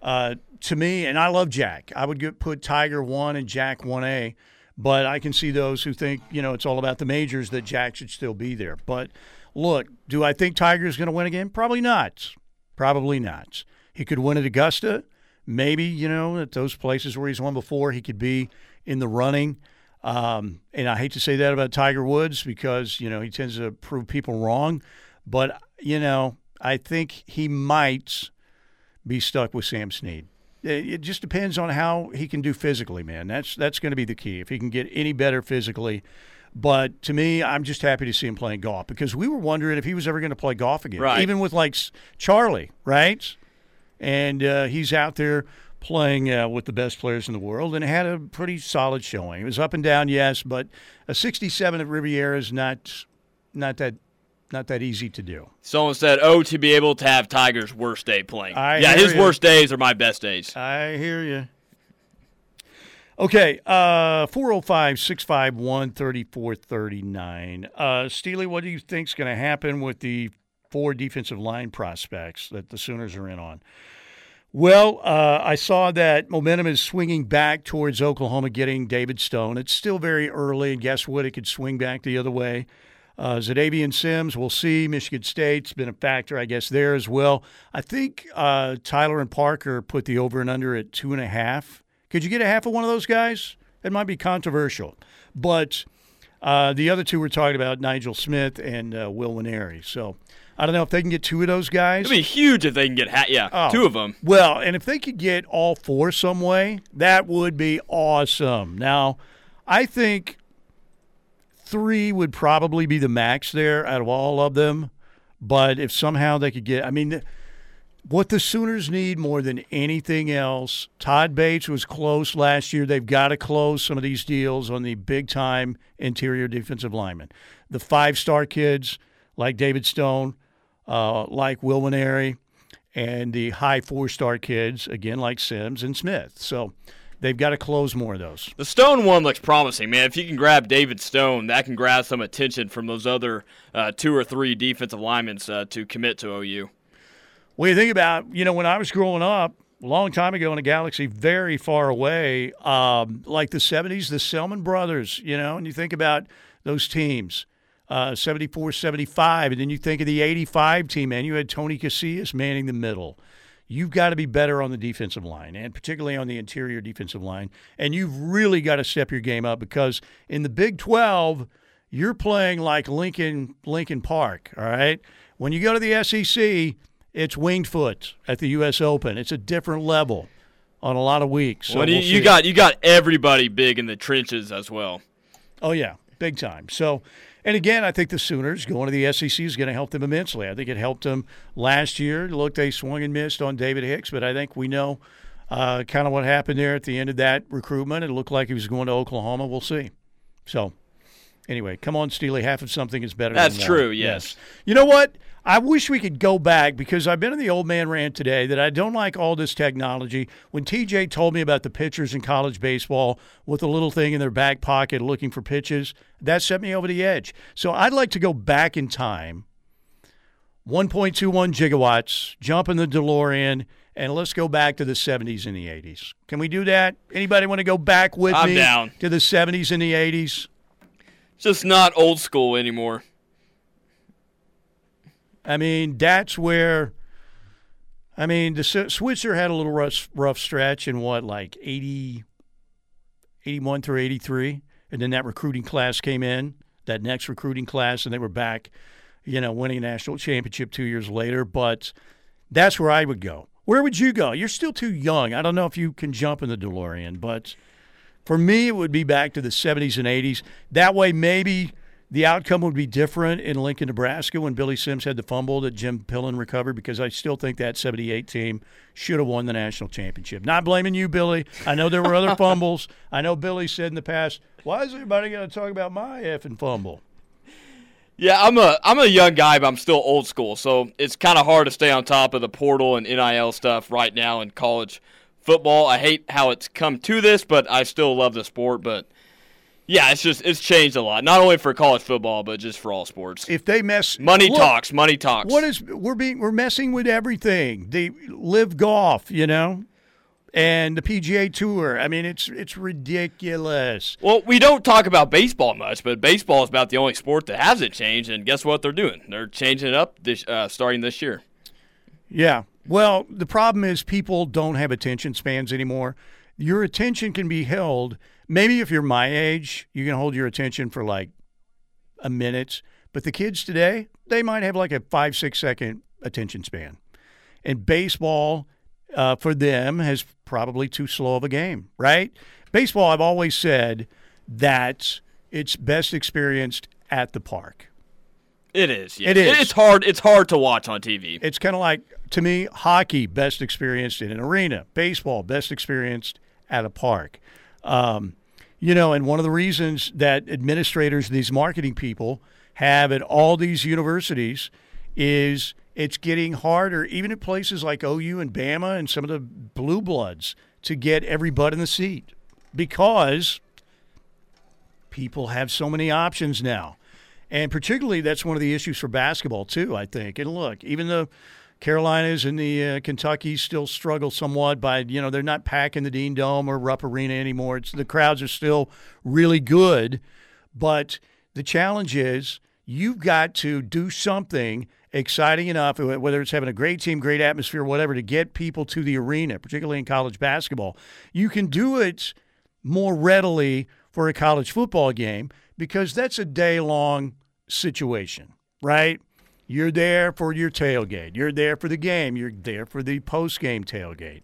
uh, to me, and I love Jack. I would get, put Tiger one and Jack one A, but I can see those who think you know it's all about the majors that Jack should still be there. But look, do I think Tiger's going to win again? Probably not. Probably not. He could win at Augusta. Maybe you know at those places where he's won before, he could be in the running. Um, and I hate to say that about Tiger Woods because you know he tends to prove people wrong, but you know I think he might be stuck with Sam Snead. It, it just depends on how he can do physically, man. That's that's going to be the key. If he can get any better physically. But to me, I'm just happy to see him playing golf because we were wondering if he was ever going to play golf again, Right. even with like Charlie, right? And uh, he's out there playing uh, with the best players in the world and had a pretty solid showing. It was up and down, yes, but a 67 at Riviera is not not that not that easy to do. Someone said, "Oh, to be able to have Tiger's worst day playing." I yeah, his ya. worst days are my best days. I hear you. Okay, uh 405 651 3439. Uh Steely, what do you think's going to happen with the four defensive line prospects that the Sooners are in on? Well, uh, I saw that momentum is swinging back towards Oklahoma getting David Stone. It's still very early, and guess what? It could swing back the other way. Uh, Xadavien Sims, we'll see. Michigan State's been a factor, I guess, there as well. I think uh, Tyler and Parker put the over and under at two and a half. Could you get a half of one of those guys? It might be controversial, but uh, the other two we're talking about, Nigel Smith and uh, Williams Nwaneri. So I don't know if they can get two of those guys. It'd be huge if they can get ha- yeah Oh. two of them. Well, and if they could get all four some way, that would be awesome. Now, I think three would probably be the max there out of all of them. But if somehow they could get, I mean, what the Sooners need more than anything else, Todd Bates was close last year. They've got to close some of these deals on the big time interior defensive linemen. The five star kids like David Stone, uh, like Williams Nwaneri, and the high four star kids, again, like Sims and Smith. So they've got to close more of those. The Stone one looks promising, man. If you can grab David Stone, that can grab some attention from those other uh, two or three defensive linemen uh, to commit to OU. Well, you think about, you know, when I was growing up, a long time ago in a galaxy very far away, um, like the 70s, the Selman brothers, you know, and you think about those teams, uh, 74, 75, and then you think of the 85 team, man, you had Tony Casillas manning the middle. You've got to be better on the defensive line, and particularly on the interior defensive line. And you've really got to step your game up because in the Big 12, you're playing like Lincoln Lincoln Park, all right? When you go to the SEC, it's winged foot at the U.S. Open. It's a different level on a lot of weeks. So well, you, we'll you see. got you got everybody big in the trenches as well. Oh yeah, big time. So, and again, I think the Sooners going to the SEC is going to help them immensely. I think it helped them last year. Look, they swung and missed on David Hicks, but I think we know uh, kind of what happened there at the end of that recruitment. It looked like he was going to Oklahoma. We'll see. So, anyway, come on, Steely. Half of something is better. That's true, One. yes. You know what? I wish we could go back because I've been in the old man rant today that I don't like all this technology. When TJ told me about the pitchers in college baseball with a little thing in their back pocket looking for pitches, that set me over the edge. So I'd like to go back in time 1.21 gigawatts, jump in the DeLorean, and let's go back to the 70s and the 80s. Can we do that? Anybody want to go back with I'm me down. to the 70s and the 80s? Just not old school anymore. I mean, that's where. I mean, the Switzer had a little rough, rough stretch in what, like 80, 81 through 83. And then that recruiting class came in, that next recruiting class, and they were back, you know, winning a national championship two years later. But that's where I would go. Where would you go? You're still too young. I don't know if you can jump in the DeLorean, but for me, it would be back to the 70s and 80s. That way, maybe the outcome would be different in Lincoln, Nebraska when Billy Sims had the fumble that Jim Pillen recovered because I still think that 78 team should have won the national championship. Not blaming you, Billy. I know there were other fumbles. I know Billy said in the past, why is everybody going to talk about my effing fumble? Yeah, I'm a I'm a young guy, but I'm still old school, so it's kind of hard to stay on top of the portal and NIL stuff right now in college football. I hate how it's come to this, but I still love the sport. But yeah, it's just it's changed a lot, not only for college football, but just for all sports. If they mess Money Look, talks, money talks. What is we're being we're messing with everything. They LIV golf, you know, and the PGA Tour. I mean, it's it's ridiculous. Well, we don't talk about baseball much, but baseball is about the only sport that hasn't changed. And guess what they're doing? They're changing it up this uh, starting this year. Yeah. Well, the problem is people don't have attention spans anymore. Your attention can be held. Maybe if you're my age, you can hold your attention for like a minute. But the kids today, they might have like a five, six second attention span. And baseball uh, for them has probably too slow of a game, right? Baseball, I've always said that it's best experienced at the park. It is. Yeah. It is. It's hard. It's hard to watch on TV. It's kind of like to me, hockey best experienced in an arena, baseball best experienced at a park. Um, you know, and one of the reasons that administrators, these marketing people, have at all these universities is it's getting harder, even at places like OU and Bama and some of the blue bloods, to get every butt in the seat because people have so many options now. And particularly, that's one of the issues for basketball, too, I think. And look, even the Carolinas and the uh, Kentucky still struggle somewhat by, you know, they're not packing the Dean Dome or Rupp Arena anymore. It's, the crowds are still really good. But the challenge is you've got to do something exciting enough, whether it's having a great team, great atmosphere, whatever, to get people to the arena, particularly in college basketball. You can do it more readily for a college football game because that's a day long situation, right? You're there for your tailgate. You're there for the game. You're there for the post game tailgate.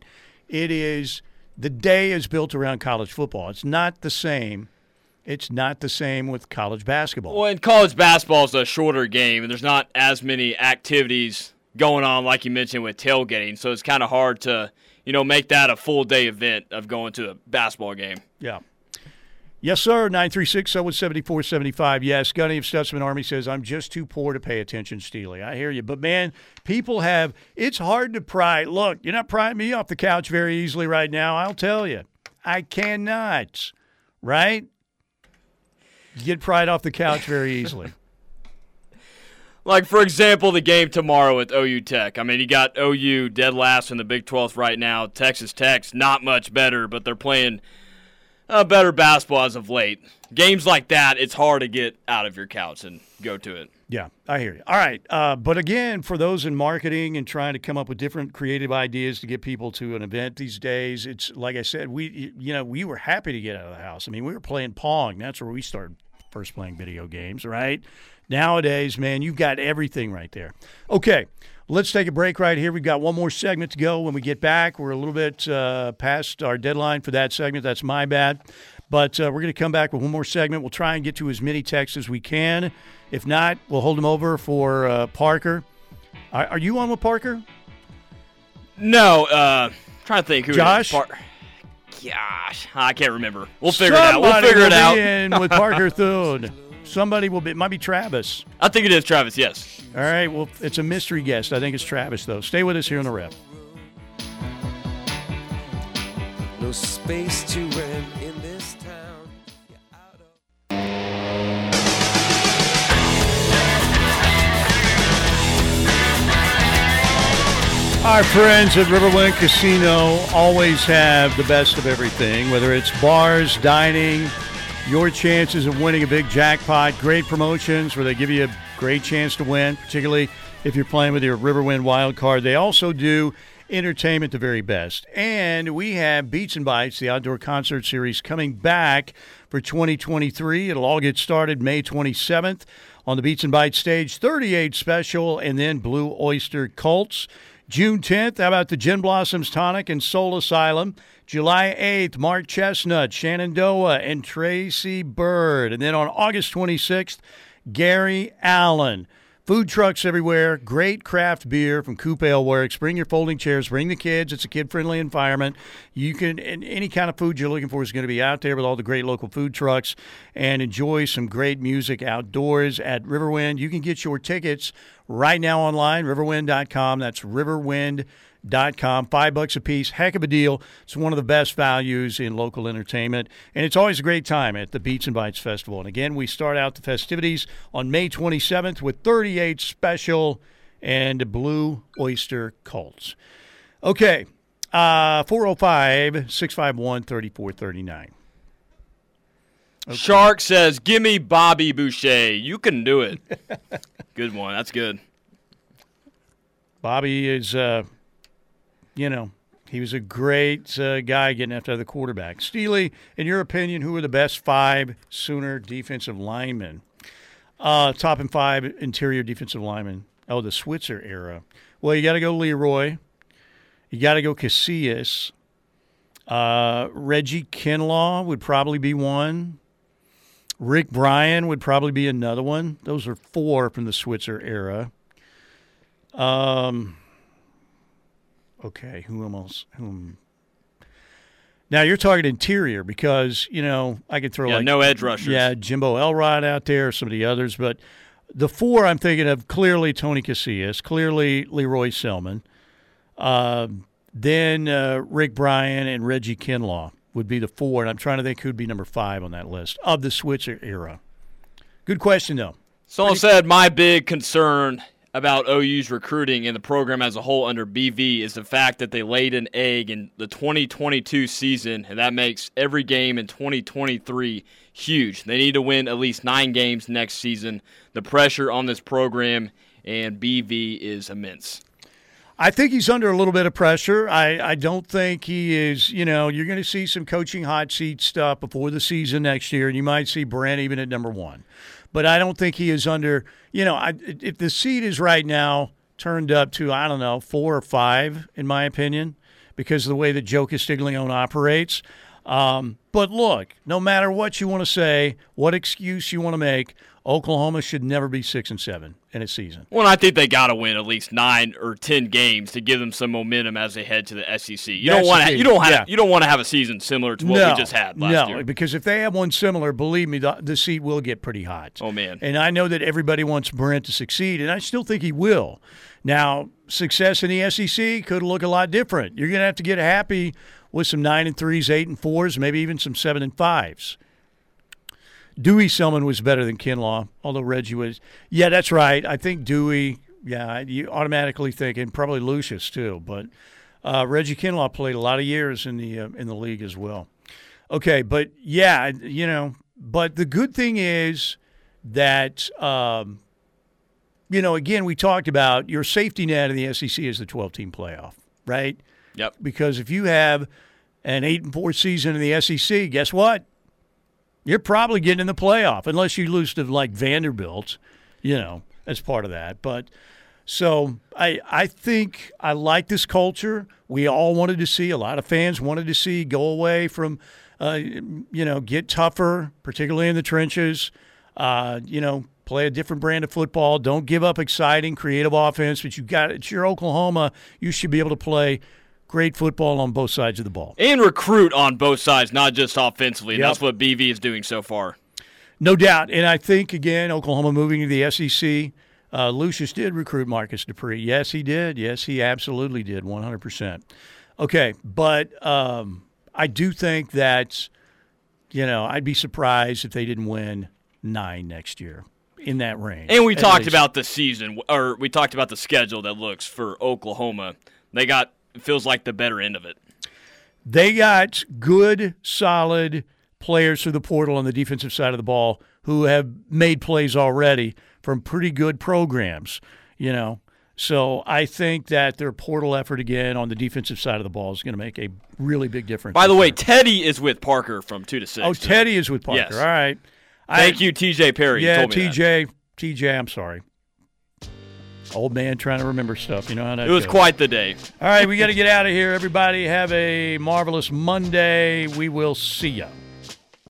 It is the day is built around college football. It's not the same. It's not the same with college basketball. Well, and college basketball is a shorter game, and there's not as many activities going on like you mentioned with tailgating. So it's kind of hard to, you know, make that a full day event of going to a basketball game. Yeah. Yes, sir. 936 7475. Yes. Gunny of Stutsman Army says, I'm just too poor to pay attention, Steely. I hear you. But, man, people have, it's hard to pry. Look, you're not prying me off the couch very easily right now. I'll tell you. I cannot, right? Get pried off the couch very easily. Like, for example, the game tomorrow with OU Tech. I mean, you got OU dead last in the Big 12 right now. Texas Tech's not much better, but they're playing uh, better basketball as of late. Games like that, it's hard to get out of your couch and go to it. Yeah, I hear you. All right. Uh, but again, for those in marketing and trying to come up with different creative ideas to get people to an event these days, it's like I said, we you know we were happy to get out of the house. I mean, we were playing Pong. That's where we started first playing video games, right? Nowadays, man, you've got everything right there. Okay, let's take a break right here. We've got one more segment to go. When we get back, we're a little bit uh, past our deadline for that segment. That's my bad. But uh, we're going to come back with one more segment. We'll try and get to as many texts as we can. If not, we'll hold them over for uh, Parker. Are, are you on with Parker? No, uh, trying to think who. Josh? Par- Gosh, I can't remember. We'll figure it out. We'll figure it out. In with Parker Thune. Somebody will be. It might be Travis. I think it is Travis. Yes. All right. Well, it's a mystery guest. I think it's Travis, though. Stay with us here on the Ref. No space to rent in this town. Out of- Our friends at Riverwind Casino always have the best of everything, whether it's bars, dining, your chances of winning a big jackpot, great promotions where they give you a great chance to win, particularly if you're playing with your Riverwind wild card. They also do entertainment the very best. And we have Beats and Bites, the outdoor concert series, coming back for 2023. It'll all get started May 27th on the Beats and Bites stage, 38 special, and then Blue Oyster Cults. June 10th, how about the Gin Blossoms Tonic and Soul Asylum? July 8th, Mark Chesnutt, Shenandoah, and Tracy Byrd. And then on August 26th, Gary Allan. Food trucks everywhere. Great craft beer from Coop Ale Works. Bring your folding chairs. Bring the kids. It's a kid-friendly environment. You can any kind of food you're looking for is going to be out there with all the great local food trucks, and enjoy some great music outdoors at Riverwind. You can get your tickets right now online. Riverwind.com. That's Riverwind dot com. Five bucks a piece. Heck of a deal. It's one of the best values in local entertainment. And it's always a great time at the Beats and Bites Festival. And again, we start out the festivities on May 27th with 38 special and Blue Oyster Cults. Okay. Uh, 405 651 3439. Shark says, "Give me Bobby Boucher. You can do it." good one. That's good. Bobby is, uh, you know, he was a great uh, guy getting after the quarterback. Steely, in your opinion, who are the best five Sooner defensive linemen? Uh, top and five interior defensive linemen. Oh, the Switzer era. Well, you got to go Leroy. You got to go Casillas. Uh, Reggie Kinlaw would probably be one. Rick Bryan would probably be another one. Those are four from the Switzer era. Um. Okay, who else? Whom? Now you're talking interior because you know I could throw Yeah, like no edge rushers. Yeah, Jimbo Elrod out there, some of the others, but the four I'm thinking of clearly Tony Casillas, clearly Leroy Selman, uh, then uh, Rick Bryan and Reggie Kinlaw would be the four, and I'm trying to think who'd be number five on that list of the Switzer era. Good question though. Someone said my big concern about OU's recruiting and the program as a whole under BV is the fact that they laid an egg in the 2022 season, and that makes every game in 2023 huge. They need to win at least nine games next season. The pressure on this program and BV is immense. I think he's under a little bit of pressure. I, I don't think he is, you know, you're going to see some coaching hot seat stuff before the season next year, and you might see Brent even at number one. But I don't think he is under, you know, I, if the seat is right now turned up to, I don't know, four or five, in my opinion, because of the way that Joe Castiglione operates. Um, but look, no matter what you want to say, what excuse you want to make, Oklahoma should never be six and seven in a season. Well, I think they got to win at least nine or ten games to give them some momentum as they head to the SEC. You That's don't want to. You don't have. Yeah. You don't want to have a season similar to what no, we just had last no, year. because if they have one similar, believe me, the, the seat will get pretty hot. Oh, man. And I know that everybody wants Brent to succeed, and I still think he will. Now, success in the SEC could look a lot different. You're going to have to get happy with some nine and threes, eight and fours, maybe even some seven and fives. Dewey Selman was better than Kinlaw, although Reggie was. Yeah, that's right. I think Dewey. Yeah, you automatically think, and probably Lucius too. But uh, Reggie Kinlaw played a lot of years in the uh, in the league as well. Okay, but yeah, you know, but the good thing is that um, you know, again, we talked about your safety net in the SEC is the 12 team playoff, right? Yep. Because if you have an eight and four season in the SEC, guess what? You're probably getting in the playoff unless you lose to like Vanderbilt, you know, as part of that. But so I I think I like this culture. We all wanted to see a lot of fans wanted to see go away from, uh, you know, get tougher, particularly in the trenches. Uh, you know, play a different brand of football. Don't give up exciting, creative offense. But you got it's your Oklahoma. You should be able to play great football on both sides of the ball. and recruit on both sides, not just offensively. And Yep. that's what BV is doing so far. No doubt. And I think, again, Oklahoma moving to the SEC, uh, Lucius did recruit Marcus Dupree. Yes, he did. Yes, he absolutely did, 100%. Okay, but um, I do think that, you know, I'd be surprised if they didn't win nine next year in that range. And we talked least. about the season, or we talked about the schedule that looks for Oklahoma. They got feels like the better end of it. They got good, solid players through the portal on the defensive side of the ball who have made plays already from pretty good programs, you know. So I think that their portal effort again on the defensive side of the ball is going to make a really big difference. By the way, year. Teddy is with Parker from two to six. oh today. Teddy is with Parker. Yes. All right. Thank I- you, TJ Perry. You Yeah, told me that. TJ. TJ, I'm sorry. Old man trying to remember stuff. You know how that It was goes. quite the day. All right, we got to get out of here. Everybody have a marvelous Monday. We will see ya.